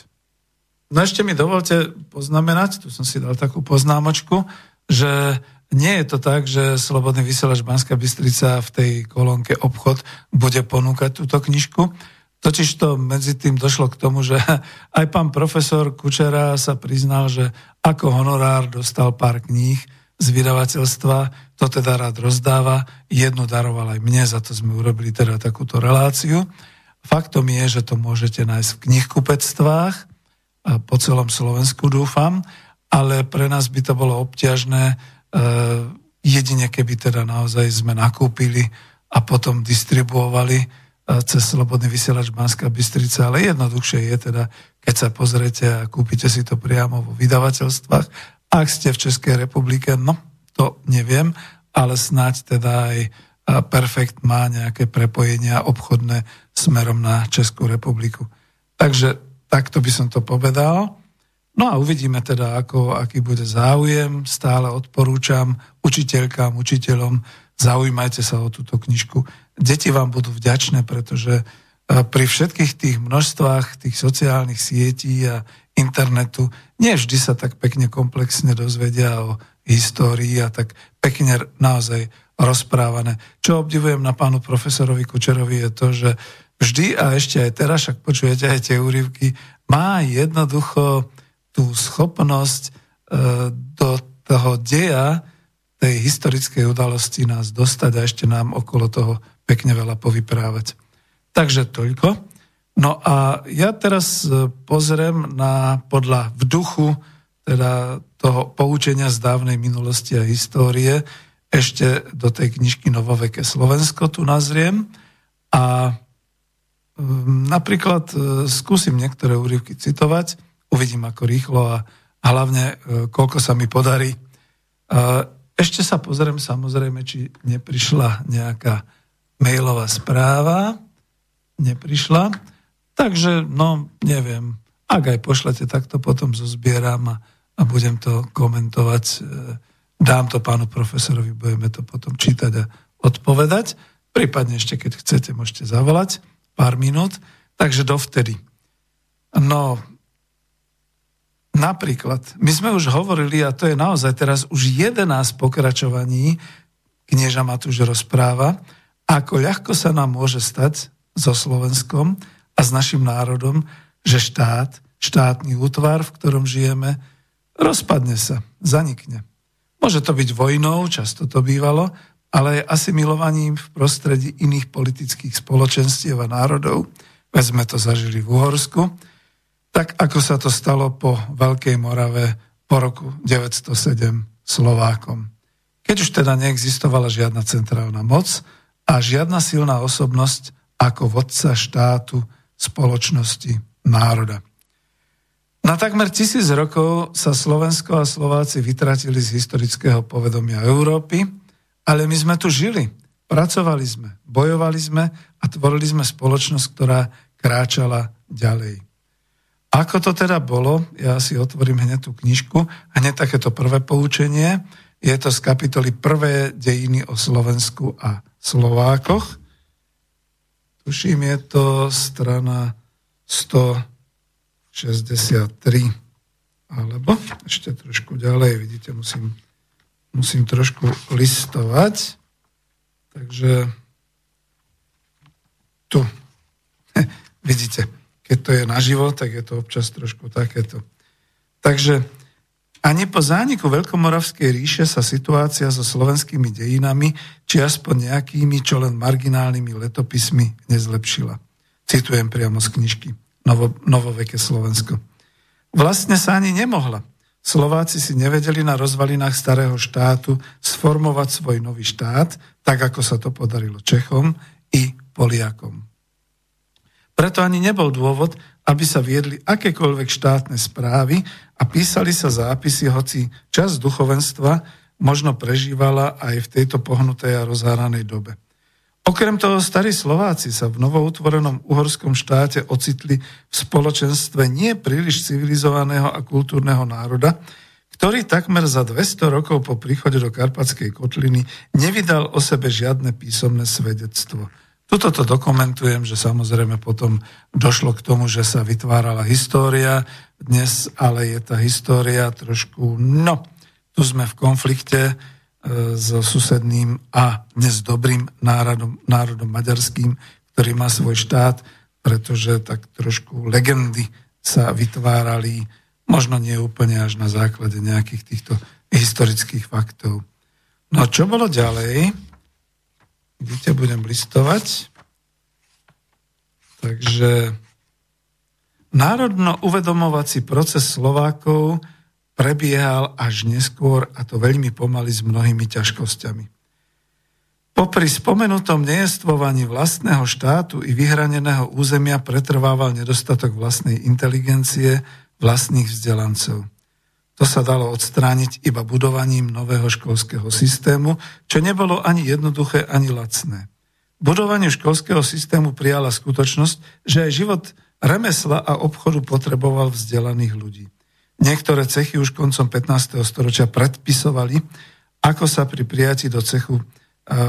No ešte mi dovolte poznamenať, tu som si dal takú poznámočku, že nie je to tak, že Slobodný vysielač Banská Bystrica v tej kolónke obchod bude ponúkať túto knižku. Totiž to medzi tým došlo k tomu, že aj pán profesor Kučera sa priznal, že ako honorár dostal pár kníh z vydavateľstva, to teda rád rozdáva, jednu daroval aj mne, za to sme urobili teda takúto reláciu. Faktom je, že to môžete nájsť v knihkupectvách po celom Slovensku, dúfam, ale pre nás by to bolo obťažné, jedine keby teda naozaj sme nakúpili a potom distribuovali eh, cez Slobodný vysielač Banská Bystrica, ale jednoduchšie je teda, keď sa pozriete a kúpite si to priamo vo vydavateľstvách. Ak ste v Českej republike, no to neviem, ale snáď teda aj eh, Perfekt má nejaké prepojenia obchodné smerom na Českú republiku. Takže takto by som to povedal. No a uvidíme teda, ako, aký bude záujem. Stále odporúčam učiteľkám, učiteľom, zaujímajte sa o túto knižku. Deti vám budú vďačné, pretože e, pri všetkých tých množstvách tých sociálnych sietí a internetu nie vždy sa tak pekne komplexne dozvedia o histórii a tak pekne naozaj rozprávané. Čo obdivujem na pánu profesorovi Kučerovi je to, že vždy a ešte aj teraz, však počujete aj tie úryvky, má jednoducho tú schopnosť e, do toho deja tej historickej udalosti nás dostať a ešte nám okolo toho pekne veľa povyprávať. Takže toľko. No a ja teraz e, pozriem na podľa v duchu teda toho poučenia z dávnej minulosti a histórie ešte do tej knižky Novoveké Slovensko tu nazriem a napríklad e, skúsim niektoré úryvky citovať uvidím ako rýchlo a, hlavne e, koľko sa mi podarí. E, ešte sa pozriem samozrejme, či neprišla nejaká mailová správa. Neprišla. Takže, no, neviem. Ak aj pošlete, tak to potom zozbieram a, a budem to komentovať. E, dám to pánu profesorovi, budeme to potom čítať a odpovedať. Prípadne ešte, keď chcete, môžete zavolať pár minút. Takže dovtedy. No, Napríklad, my sme už hovorili, a to je naozaj teraz už 11 pokračovaní, knieža Matúš rozpráva, ako ľahko sa nám môže stať so Slovenskom a s našim národom, že štát, štátny útvar, v ktorom žijeme, rozpadne sa, zanikne. Môže to byť vojnou, často to bývalo, ale aj asimilovaním v prostredí iných politických spoločenstiev a národov. Veď sme to zažili v Uhorsku, tak ako sa to stalo po Veľkej Morave po roku 907 Slovákom. Keď už teda neexistovala žiadna centrálna moc a žiadna silná osobnosť ako vodca štátu, spoločnosti, národa. Na takmer tisíc rokov sa Slovensko a Slováci vytratili z historického povedomia Európy, ale my sme tu žili, pracovali sme, bojovali sme a tvorili sme spoločnosť, ktorá kráčala ďalej. Ako to teda bolo, ja si otvorím hneď tú knižku, hneď takéto prvé poučenie, je to z kapitoly Prvé dejiny o Slovensku a Slovákoch. Tuším, je to strana 163. Alebo ešte trošku ďalej, vidíte, musím, musím trošku listovať. Takže tu. vidíte keď to je naživo, tak je to občas trošku takéto. Takže ani po zániku Veľkomoravskej ríše sa situácia so slovenskými dejinami, či aspoň nejakými, čo len marginálnymi letopismi nezlepšila. Citujem priamo z knižky Novo, Novoveké Slovensko. Vlastne sa ani nemohla. Slováci si nevedeli na rozvalinách starého štátu sformovať svoj nový štát, tak ako sa to podarilo Čechom i Poliakom. Preto ani nebol dôvod, aby sa viedli akékoľvek štátne správy a písali sa zápisy, hoci čas duchovenstva možno prežívala aj v tejto pohnutej a rozháranej dobe. Okrem toho starí Slováci sa v novoutvorenom uhorskom štáte ocitli v spoločenstve nie príliš civilizovaného a kultúrneho národa, ktorý takmer za 200 rokov po príchode do Karpatskej kotliny nevydal o sebe žiadne písomné svedectvo. Tuto to dokumentujem, že samozrejme potom došlo k tomu, že sa vytvárala história, dnes ale je tá história trošku, no, tu sme v konflikte e, so susedným a dnes dobrým národom, národom maďarským, ktorý má svoj štát, pretože tak trošku legendy sa vytvárali Možno nie úplne až na základe nejakých týchto historických faktov. No čo bolo ďalej? Vidíte, budem listovať. Takže národno uvedomovací proces Slovákov prebiehal až neskôr a to veľmi pomaly s mnohými ťažkosťami. Popri spomenutom nejestvovaní vlastného štátu i vyhraneného územia pretrvával nedostatok vlastnej inteligencie, vlastných vzdelancov. To sa dalo odstrániť iba budovaním nového školského systému, čo nebolo ani jednoduché, ani lacné. Budovanie školského systému prijala skutočnosť, že aj život remesla a obchodu potreboval vzdelaných ľudí. Niektoré cechy už koncom 15. storočia predpisovali, ako sa pri prijatí do cechu e,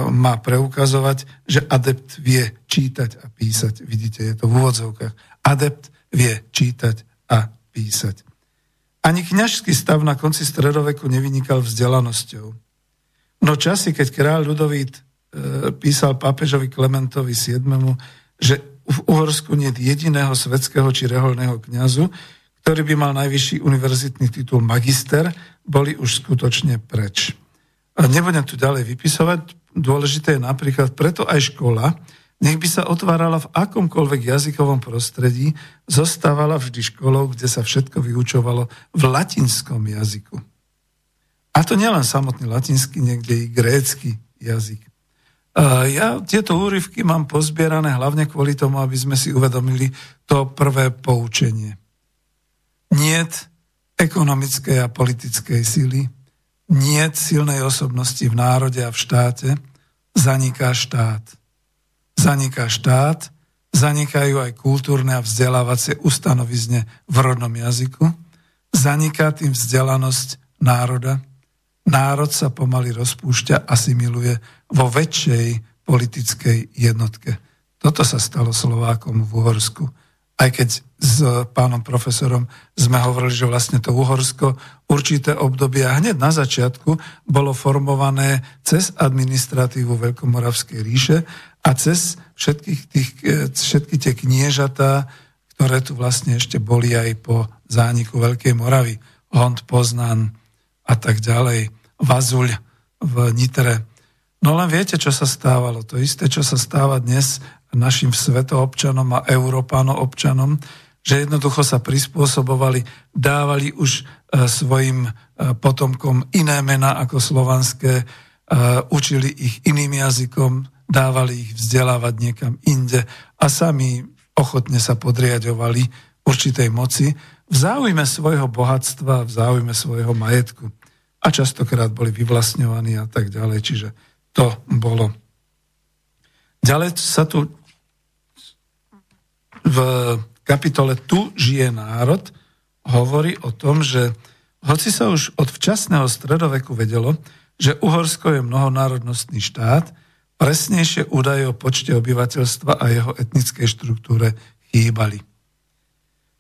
má preukazovať, že adept vie čítať a písať. Vidíte, je to v úvodzovkách. Adept vie čítať a písať. Ani kňažský stav na konci stredoveku nevynikal vzdelanosťou. No časy, keď kráľ Ludovít e, písal pápežovi Klementovi VII, že v Uhorsku nie je jediného svetského či reholného kňazu, ktorý by mal najvyšší univerzitný titul magister, boli už skutočne preč. A nebudem tu ďalej vypisovať, dôležité je napríklad preto aj škola, nech by sa otvárala v akomkoľvek jazykovom prostredí, zostávala vždy školou, kde sa všetko vyučovalo v latinskom jazyku. A to nielen samotný latinský, niekde i grécky jazyk. Ja tieto úryvky mám pozbierané hlavne kvôli tomu, aby sme si uvedomili to prvé poučenie. Niet ekonomickej a politickej sily, niet silnej osobnosti v národe a v štáte, zaniká štát zaniká štát, zanikajú aj kultúrne a vzdelávacie ustanovizne v rodnom jazyku, zaniká tým vzdelanosť národa, národ sa pomaly rozpúšťa, asimiluje vo väčšej politickej jednotke. Toto sa stalo Slovákom v Uhorsku. Aj keď s pánom profesorom sme hovorili, že vlastne to Uhorsko určité obdobie a hneď na začiatku bolo formované cez administratívu Veľkomoravskej ríše a cez všetkých tých, všetky tie kniežatá, ktoré tu vlastne ešte boli aj po zániku Veľkej Moravy, Hond, Poznan a tak ďalej, Vazuľ v Nitre. No len viete, čo sa stávalo. To isté, čo sa stáva dnes našim svetoobčanom a európano-občanom, že jednoducho sa prispôsobovali, dávali už e, svojim e, potomkom iné mená ako slovanské, e, učili ich iným jazykom, dávali ich vzdelávať niekam inde a sami ochotne sa podriadovali určitej moci v záujme svojho bohatstva, v záujme svojho majetku. A častokrát boli vyvlastňovaní a tak ďalej. Čiže to bolo. Ďalej sa tu v kapitole Tu žije národ hovorí o tom, že hoci sa už od včasného stredoveku vedelo, že Uhorsko je mnohonárodnostný štát, presnejšie údaje o počte obyvateľstva a jeho etnickej štruktúre chýbali.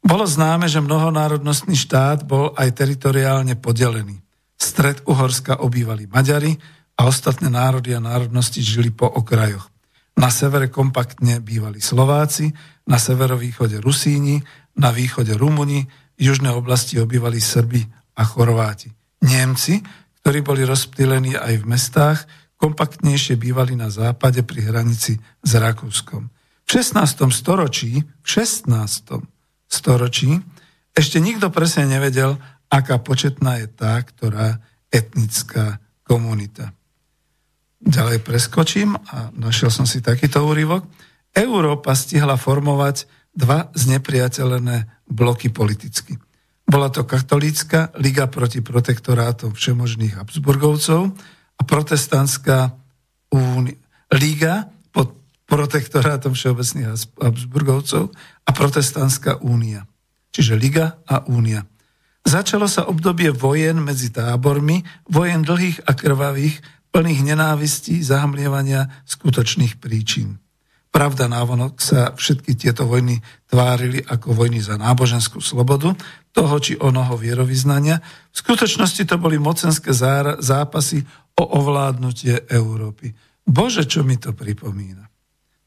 Bolo známe, že mnohonárodnostný štát bol aj teritoriálne podelený. Stred Uhorska obývali Maďari a ostatné národy a národnosti žili po okrajoch. Na severe kompaktne bývali Slováci, na severovýchode Rusíni, na východe Rumuni, južné oblasti obývali Srbi a Chorváti. Nemci, ktorí boli rozptýlení aj v mestách, kompaktnejšie bývali na západe pri hranici s Rakúskom. V 16. storočí, v 16. storočí ešte nikto presne nevedel, aká početná je tá, ktorá etnická komunita. Ďalej preskočím a našiel som si takýto úryvok. Európa stihla formovať dva znepriateľené bloky politicky. Bola to katolícka Liga proti protektorátom všemožných Habsburgovcov a protestantská únia, Liga pod protektorátom všeobecných Habsburgovcov a protestantská únia. Čiže Liga a únia. Začalo sa obdobie vojen medzi tábormi, vojen dlhých a krvavých, plných nenávistí, zahamlievania skutočných príčin. Pravda, návonok sa všetky tieto vojny tvárili ako vojny za náboženskú slobodu, toho či onoho vierovýznania. V skutočnosti to boli mocenské zápasy o ovládnutie Európy. Bože, čo mi to pripomína.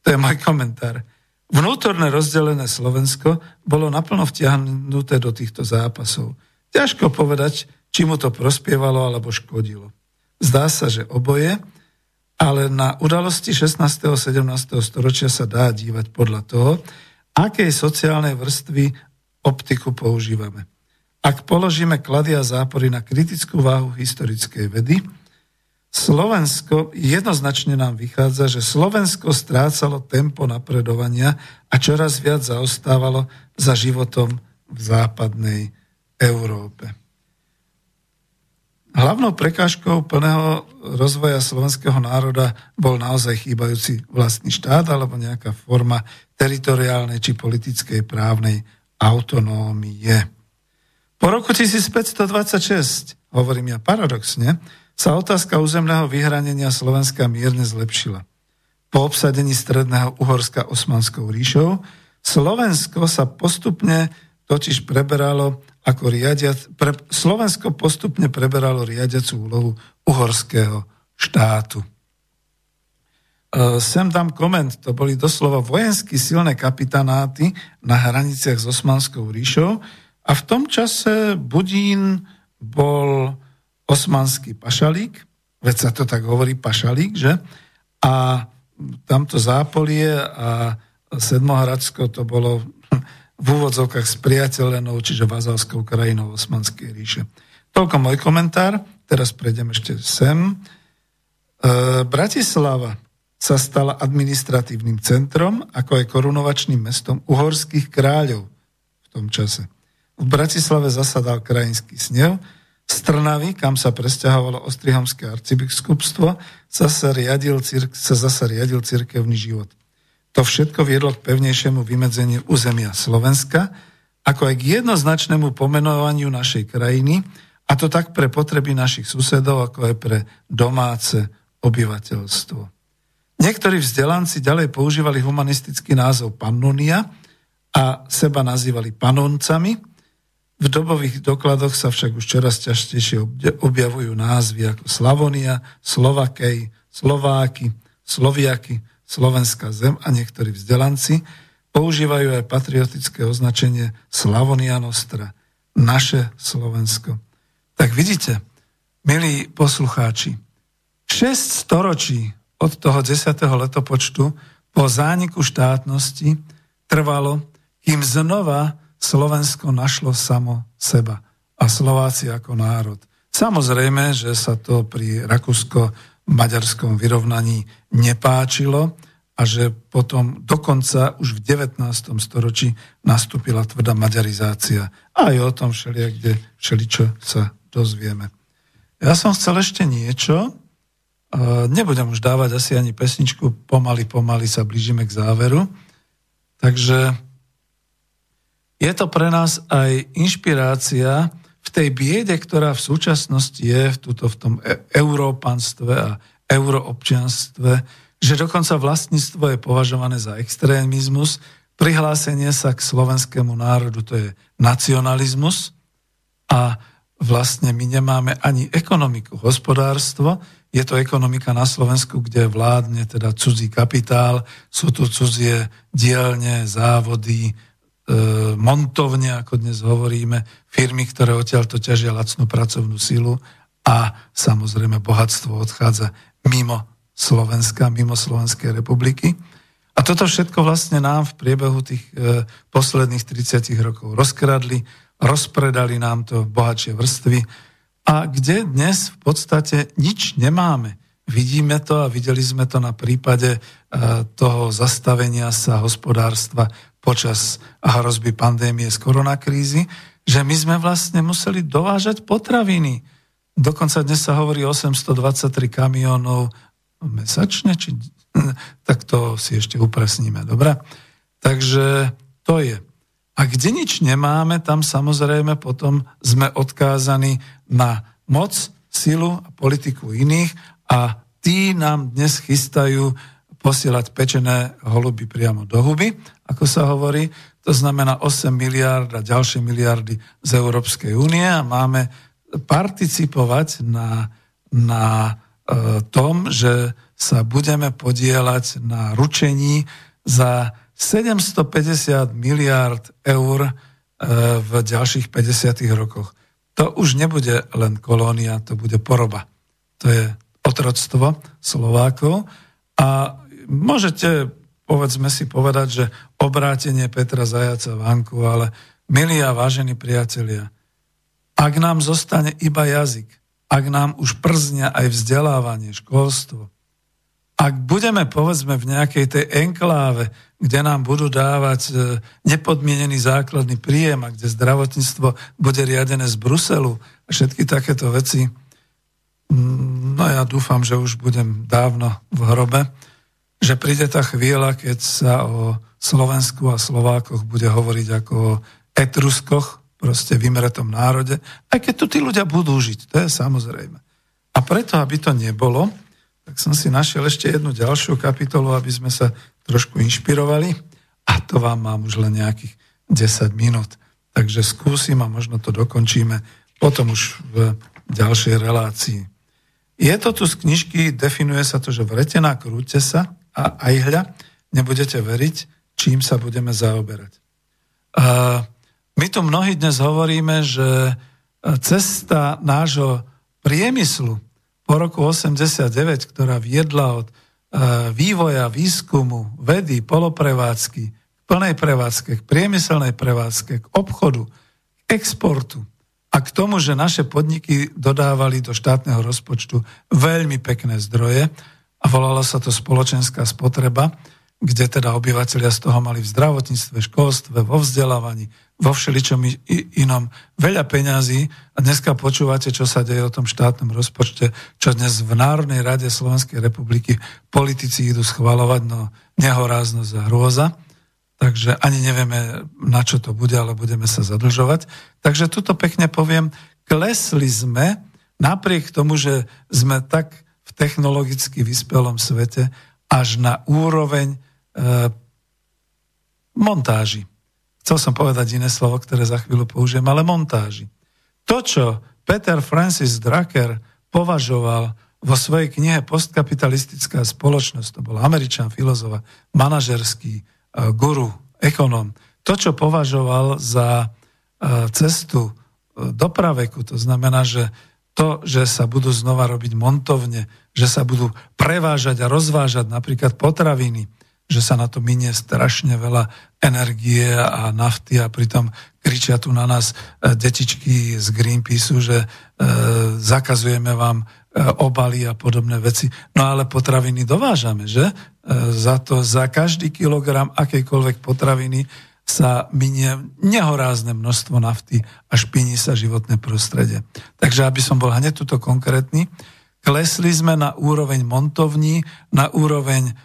To je môj komentár. Vnútorné rozdelené Slovensko bolo naplno vtiahnuté do týchto zápasov. Ťažko povedať, či mu to prospievalo alebo škodilo. Zdá sa, že oboje, ale na udalosti 16. a 17. storočia sa dá dívať podľa toho, akej sociálnej vrstvy optiku používame. Ak položíme klady a zápory na kritickú váhu historickej vedy, Slovensko, jednoznačne nám vychádza, že Slovensko strácalo tempo napredovania a čoraz viac zaostávalo za životom v západnej Európe. Hlavnou prekážkou plného rozvoja slovenského národa bol naozaj chýbajúci vlastný štát alebo nejaká forma teritoriálnej či politickej právnej autonómie. Po roku 1526, hovorím ja paradoxne, sa otázka územného vyhranenia Slovenska mierne zlepšila. Po obsadení stredného Uhorska osmanskou ríšou Slovensko sa postupne totiž preberalo ako riadiac, pre, Slovensko postupne preberalo riadiacu úlohu uhorského štátu. E, sem dám koment, to boli doslova vojensky silné kapitanáty na hraniciach s Osmanskou ríšou a v tom čase Budín bol osmanský pašalík, veď sa to tak hovorí pašalík, že? A tamto Zápolie a Sedmohradsko to bolo v úvodzovkách s priateľenou, čiže vazalskou krajinou Osmanskej ríše. Toľko môj komentár, teraz prejdem ešte sem. E, Bratislava sa stala administratívnym centrom, ako aj korunovačným mestom uhorských kráľov v tom čase. V Bratislave zasadal krajinský snev, z Trnavy, kam sa presťahovalo Ostrihamské arcibiskupstvo, sa, sa, riadil, sa zasa riadil cirkevný život. To všetko viedlo k pevnejšiemu vymedzeniu územia Slovenska, ako aj k jednoznačnému pomenovaniu našej krajiny, a to tak pre potreby našich susedov, ako aj pre domáce obyvateľstvo. Niektorí vzdelanci ďalej používali humanistický názov Pannonia a seba nazývali panoncami. V dobových dokladoch sa však už čoraz častejšie objavujú názvy ako Slavonia, Slovakej, Slováky, Sloviaky, Slovenská zem a niektorí vzdelanci používajú aj patriotické označenie Slavonia Nostra, naše Slovensko. Tak vidíte, milí poslucháči, 6 storočí od toho 10. letopočtu po zániku štátnosti trvalo, kým znova Slovensko našlo samo seba a Slováci ako národ. Samozrejme, že sa to pri Rakúsko maďarskom vyrovnaní nepáčilo a že potom dokonca už v 19. storočí nastúpila tvrdá maďarizácia. A aj o tom všelijak, kde všeličo sa dozvieme. Ja som chcel ešte niečo, nebudem už dávať asi ani pesničku, pomaly, pomaly sa blížime k záveru. Takže je to pre nás aj inšpirácia v tej biede, ktorá v súčasnosti je v, tuto, v tom e- európanstve a euroobčianstve, že dokonca vlastníctvo je považované za extrémizmus, prihlásenie sa k slovenskému národu to je nacionalizmus. A vlastne my nemáme ani ekonomiku, hospodárstvo, je to ekonomika na Slovensku, kde vládne teda cudzí kapitál, sú tu cudzie dielne, závody, montovne, ako dnes hovoríme, firmy, ktoré odtiaľ to ťažia lacnú pracovnú silu a samozrejme bohatstvo odchádza mimo Slovenska, mimo Slovenskej republiky. A toto všetko vlastne nám v priebehu tých e, posledných 30 rokov rozkradli, rozpredali nám to bohatšie vrstvy a kde dnes v podstate nič nemáme. Vidíme to a videli sme to na prípade e, toho zastavenia sa hospodárstva počas hrozby pandémie z koronakrízy, že my sme vlastne museli dovážať potraviny. Dokonca dnes sa hovorí 823 kamionov mesačne, či, tak to si ešte upresníme, dobre? Takže to je. A kde nič nemáme, tam samozrejme potom sme odkázaní na moc, silu a politiku iných a tí nám dnes chystajú posielať pečené holuby priamo do huby, ako sa hovorí. To znamená 8 miliard a ďalšie miliardy z Európskej únie a máme participovať na, na e, tom, že sa budeme podielať na ručení za 750 miliard eur e, v ďalších 50 rokoch. To už nebude len kolónia, to bude poroba. To je otroctvo Slovákov a môžete, povedzme si povedať, že obrátenie Petra Zajaca vanku, ale milí a vážení priatelia, ak nám zostane iba jazyk, ak nám už prznia aj vzdelávanie, školstvo, ak budeme, povedzme, v nejakej tej enkláve, kde nám budú dávať e, nepodmienený základný príjem a kde zdravotníctvo bude riadené z Bruselu a všetky takéto veci, mm, no ja dúfam, že už budem dávno v hrobe, že príde tá chvíľa, keď sa o Slovensku a Slovákoch bude hovoriť ako o Etruskoch, proste vymretom národe, aj keď tu tí ľudia budú žiť, to je samozrejme. A preto, aby to nebolo, tak som si našiel ešte jednu ďalšiu kapitolu, aby sme sa trošku inšpirovali a to vám mám už len nejakých 10 minút. Takže skúsim a možno to dokončíme potom už v ďalšej relácii. Je to tu z knižky, definuje sa to, že vretená krúte sa a aj hľa, nebudete veriť, čím sa budeme zaoberať. Uh, my tu mnohí dnes hovoríme, že cesta nášho priemyslu po roku 89, ktorá viedla od e, vývoja, výskumu, vedy, poloprevádzky, k plnej prevádzke, k priemyselnej prevádzke, k obchodu, k exportu a k tomu, že naše podniky dodávali do štátneho rozpočtu veľmi pekné zdroje a volala sa to spoločenská spotreba, kde teda obyvateľia z toho mali v zdravotníctve, školstve, vo vzdelávaní, vo všeličom inom veľa peňazí a dneska počúvate, čo sa deje o tom štátnom rozpočte, čo dnes v Národnej rade Slovenskej republiky politici idú schvalovať, no nehoráznosť a hrôza. Takže ani nevieme, na čo to bude, ale budeme sa zadlžovať. Takže tuto pekne poviem, klesli sme, napriek tomu, že sme tak technologicky vyspelom svete, až na úroveň E, montáži. Chcel som povedať iné slovo, ktoré za chvíľu použijem, ale montáži. To, čo Peter Francis Drucker považoval vo svojej knihe Postkapitalistická spoločnosť, to bol američan, filozof, manažerský e, guru, ekonom, to, čo považoval za e, cestu do praveku, to znamená, že to, že sa budú znova robiť montovne, že sa budú prevážať a rozvážať napríklad potraviny, že sa na to minie strašne veľa energie a nafty a pritom kričia tu na nás e, detičky z Greenpeaceu, že e, zakazujeme vám e, obaly a podobné veci. No ale potraviny dovážame, že? E, za to, za každý kilogram akejkoľvek potraviny sa minie nehorázne množstvo nafty a špiní sa životné prostredie. Takže aby som bol hneď tuto konkrétny, klesli sme na úroveň montovní, na úroveň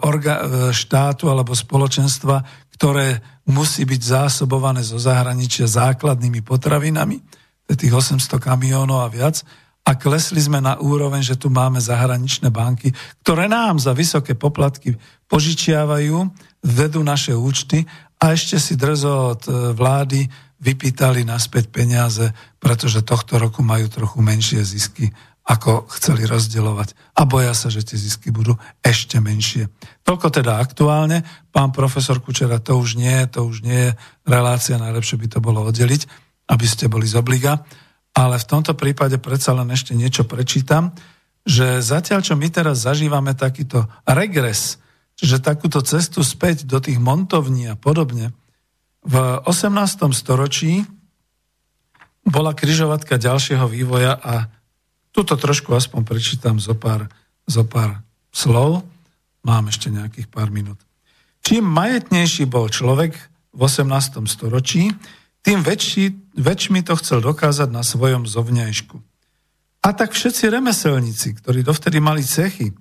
orga, štátu alebo spoločenstva, ktoré musí byť zásobované zo zahraničia základnými potravinami, tých 800 kamiónov a viac, a klesli sme na úroveň, že tu máme zahraničné banky, ktoré nám za vysoké poplatky požičiavajú, vedú naše účty a ešte si drzo od e, vlády vypýtali naspäť peniaze, pretože tohto roku majú trochu menšie zisky ako chceli rozdeľovať. A boja sa, že tie zisky budú ešte menšie. Toľko teda aktuálne. Pán profesor Kučera, to už nie, to už nie je relácia, najlepšie by to bolo oddeliť, aby ste boli z obliga. Ale v tomto prípade predsa len ešte niečo prečítam, že zatiaľ, čo my teraz zažívame takýto regres, čiže takúto cestu späť do tých montovní a podobne, v 18. storočí bola kryžovatka ďalšieho vývoja a Tuto trošku aspoň prečítam zo pár, zo pár slov. Mám ešte nejakých pár minút. Čím majetnejší bol človek v 18. storočí, tým väčší, väčšmi to chcel dokázať na svojom zovňajšku. A tak všetci remeselníci, ktorí dovtedy mali cechy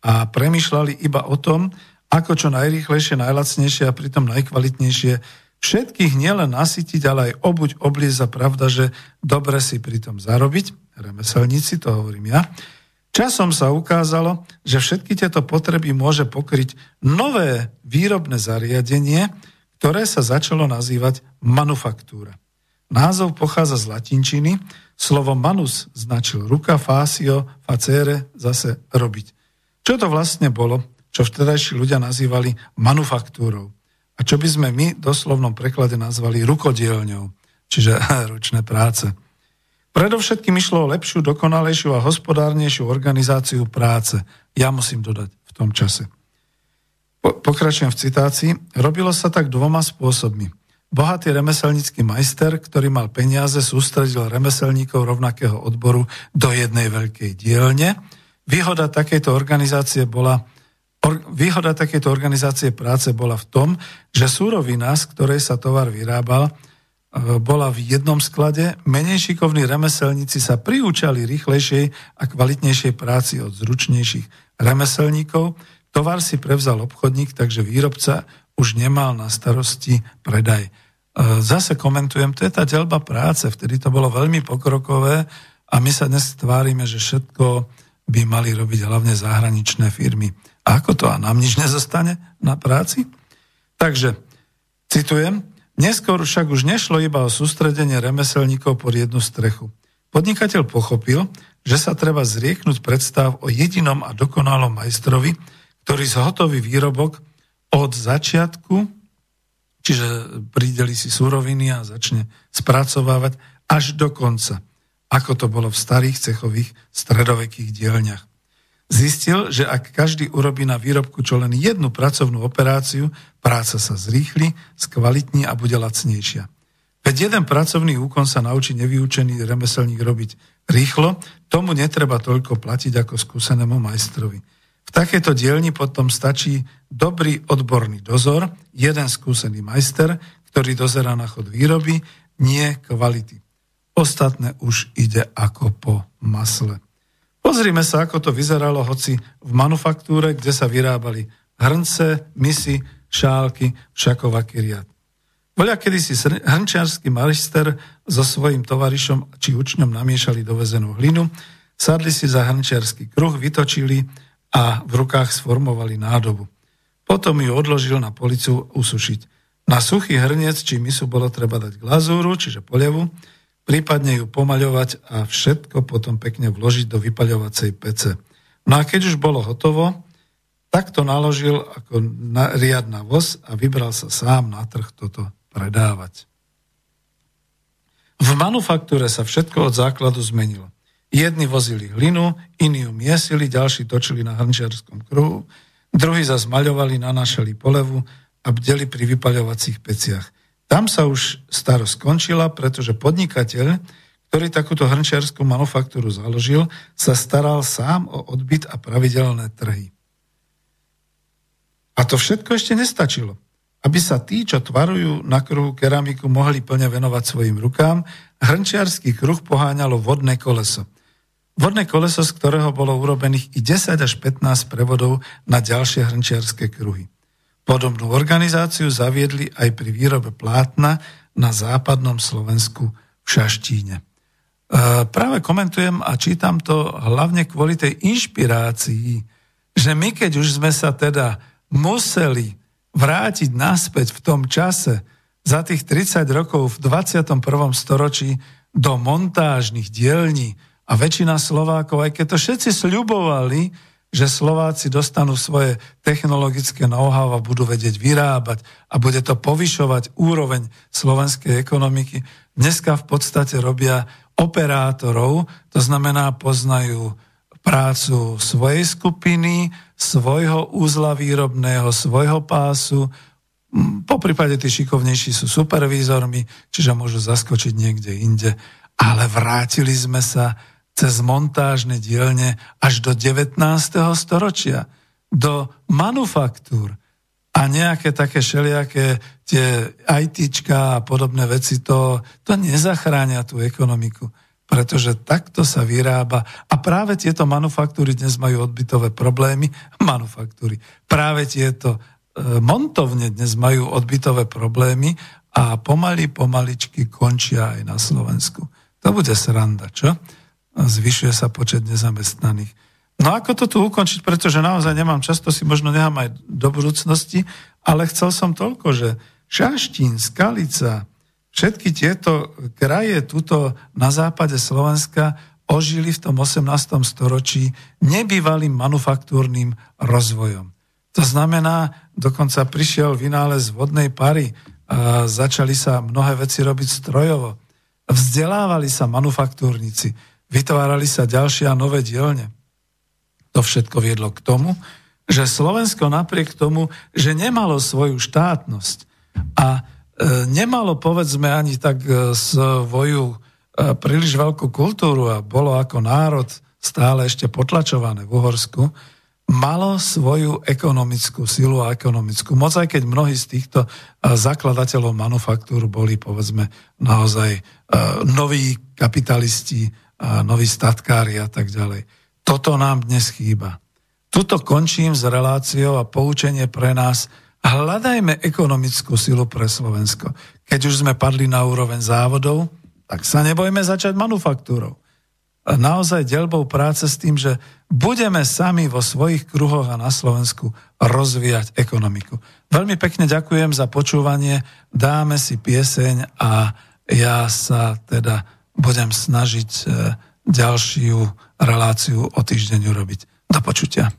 a premyšľali iba o tom, ako čo najrýchlejšie, najlacnejšie a pritom najkvalitnejšie Všetkých nielen nasytiť, ale aj obuť, oblieza, pravda, že dobre si pri tom zarobiť, remeselníci, to hovorím ja. Časom sa ukázalo, že všetky tieto potreby môže pokryť nové výrobné zariadenie, ktoré sa začalo nazývať manufaktúra. Názov pochádza z latinčiny, slovo manus značil ruka, fasio, facere, zase robiť. Čo to vlastne bolo, čo vtedajší ľudia nazývali manufaktúrou? A čo by sme my doslovnom preklade nazvali rukodielňou, čiže ručné práce. Predovšetkým išlo o lepšiu, dokonalejšiu a hospodárnejšiu organizáciu práce. Ja musím dodať v tom čase. Po, pokračujem v citácii. Robilo sa tak dvoma spôsobmi. Bohatý remeselnícky majster, ktorý mal peniaze, sústredil remeselníkov rovnakého odboru do jednej veľkej dielne. Výhoda takejto organizácie bola Výhoda takejto organizácie práce bola v tom, že súrovina, z ktorej sa tovar vyrábal, bola v jednom sklade, menej šikovní remeselníci sa priúčali rýchlejšej a kvalitnejšej práci od zručnejších remeselníkov, tovar si prevzal obchodník, takže výrobca už nemal na starosti predaj. E, zase komentujem, to je tá delba práce, vtedy to bolo veľmi pokrokové a my sa dnes tvárime, že všetko by mali robiť hlavne zahraničné firmy. A ako to? A nám nič nezostane na práci? Takže, citujem, neskôr však už nešlo iba o sústredenie remeselníkov pod jednu strechu. Podnikateľ pochopil, že sa treba zrieknúť predstav o jedinom a dokonalom majstrovi, ktorý zhotoví výrobok od začiatku, čiže prideli si súroviny a začne spracovávať až do konca, ako to bolo v starých cechových stredovekých dielňach. Zistil, že ak každý urobí na výrobku čo len jednu pracovnú operáciu, práca sa zrýchli, skvalitní a bude lacnejšia. Veď jeden pracovný úkon sa naučí nevyučený remeselník robiť rýchlo, tomu netreba toľko platiť ako skúsenému majstrovi. V takéto dielni potom stačí dobrý odborný dozor, jeden skúsený majster, ktorý dozerá na chod výroby, nie kvality. Ostatné už ide ako po masle. Pozrime sa, ako to vyzeralo, hoci v manufaktúre, kde sa vyrábali hrnce, misy, šálky, všakovaký riad. Voľa kedy si hrnčiarsky majster so svojím tovarišom či učňom namiešali dovezenú hlinu, sadli si za hrnčiarsky kruh, vytočili a v rukách sformovali nádobu. Potom ju odložil na policu usušiť. Na suchý hrniec či misu bolo treba dať glazúru, čiže poliavu, prípadne ju pomaľovať a všetko potom pekne vložiť do vypaľovacej pece. No a keď už bolo hotovo, tak to naložil ako na, riad voz a vybral sa sám na trh toto predávať. V manufaktúre sa všetko od základu zmenilo. Jedni vozili hlinu, iní ju miesili, ďalší točili na hrnčiarskom kruhu, druhí zase maľovali, nanášali polevu a bdeli pri vypaľovacích peciach. Tam sa už starosť skončila, pretože podnikateľ, ktorý takúto hrnčiarskú manufaktúru založil, sa staral sám o odbyt a pravidelné trhy. A to všetko ešte nestačilo. Aby sa tí, čo tvarujú na kruhu keramiku, mohli plne venovať svojim rukám, hrnčiarský kruh poháňalo vodné koleso. Vodné koleso, z ktorého bolo urobených i 10 až 15 prevodov na ďalšie hrnčiarske kruhy. Podobnú organizáciu zaviedli aj pri výrobe plátna na západnom Slovensku v Šaštíne. E, práve komentujem a čítam to hlavne kvôli tej inšpirácii, že my keď už sme sa teda museli vrátiť naspäť v tom čase za tých 30 rokov v 21. storočí do montážnych dielní a väčšina Slovákov, aj keď to všetci sľubovali, že Slováci dostanú svoje technologické know-how a budú vedieť vyrábať a bude to povyšovať úroveň slovenskej ekonomiky. Dneska v podstate robia operátorov, to znamená poznajú prácu svojej skupiny, svojho úzla výrobného, svojho pásu, po prípade tí šikovnejší sú supervízormi, čiže môžu zaskočiť niekde inde. Ale vrátili sme sa cez montážne dielne až do 19. storočia, do manufaktúr a nejaké také šeliaké tie ITčka a podobné veci, to, to nezachránia tú ekonomiku, pretože takto sa vyrába. A práve tieto manufaktúry dnes majú odbytové problémy. Manufaktúry. Práve tieto e, montovne dnes majú odbytové problémy a pomaly, pomaličky končia aj na Slovensku. To bude sranda, čo? Zvyšuje sa počet nezamestnaných. No ako to tu ukončiť, pretože naozaj nemám často, si možno nechám aj do budúcnosti, ale chcel som toľko, že Šaštín, Skalica, všetky tieto kraje tuto na západe Slovenska ožili v tom 18. storočí nebývalým manufaktúrnym rozvojom. To znamená, dokonca prišiel vynález vodnej pary, a začali sa mnohé veci robiť strojovo. Vzdelávali sa manufaktúrnici, vytvárali sa ďalšie a nové dielne. To všetko viedlo k tomu, že Slovensko napriek tomu, že nemalo svoju štátnosť a e, nemalo povedzme ani tak e, svoju e, príliš veľkú kultúru a bolo ako národ stále ešte potlačované v Uhorsku, malo svoju ekonomickú silu a ekonomickú moc, aj keď mnohí z týchto zakladateľov manufaktúr boli, povedzme, naozaj noví kapitalisti, noví statkári a tak ďalej. Toto nám dnes chýba. Tuto končím s reláciou a poučenie pre nás. Hľadajme ekonomickú silu pre Slovensko. Keď už sme padli na úroveň závodov, tak sa nebojme začať manufaktúrou naozaj delbou práce s tým, že budeme sami vo svojich kruhoch a na Slovensku rozvíjať ekonomiku. Veľmi pekne ďakujem za počúvanie, dáme si pieseň a ja sa teda budem snažiť e, ďalšiu reláciu o týždeň urobiť. Do počutia.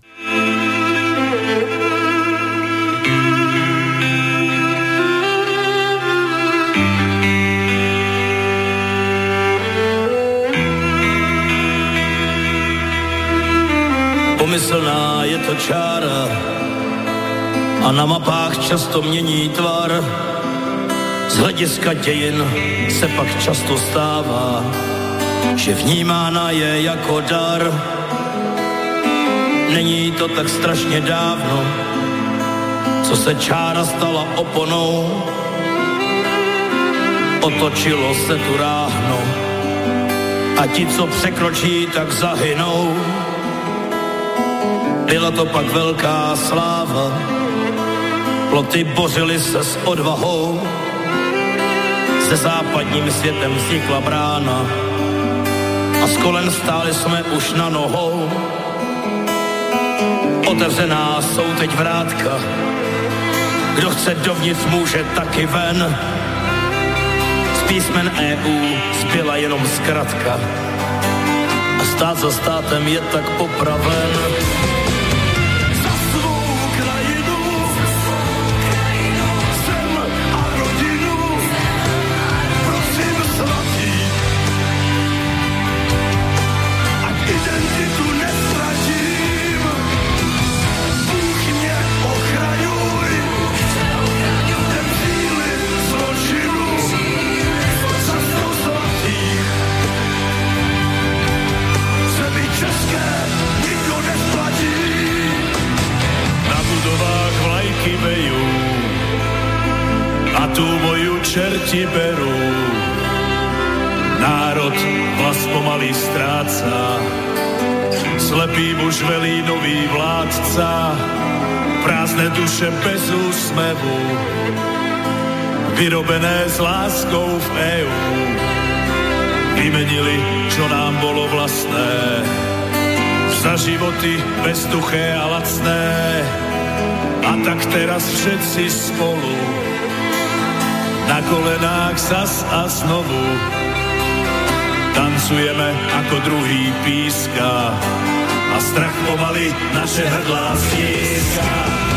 pomyslná je to čára a na mapách často mění tvar. Hlediska dějin se pak často stává, že vnímána je jako dar. Není to tak strašně dávno, co se čára stala oponou. Otočilo se tu ráhno a ti, co překročí, tak zahynou byla to pak velká sláva, ploty bořily se s odvahou, se západním světem vznikla brána a s kolen stáli jsme už na nohou. Otevřená jsou teď vrátka, kdo chce dovnitř může taky ven. Z písmen EU zbyla jenom zkratka a stát za státem je tak popraven. Čerti berú. Národ vlas pomaly stráca, slepý muž velí nový vládca, prázdne duše bez úsmevu, vyrobené s láskou v EU. Vymenili, čo nám bolo vlastné, za životy bezduché a lacné. A tak teraz všetci spolu na kolenách zas a znovu tancujeme ako druhý píska a strach pomaly naše hrdlá stíska.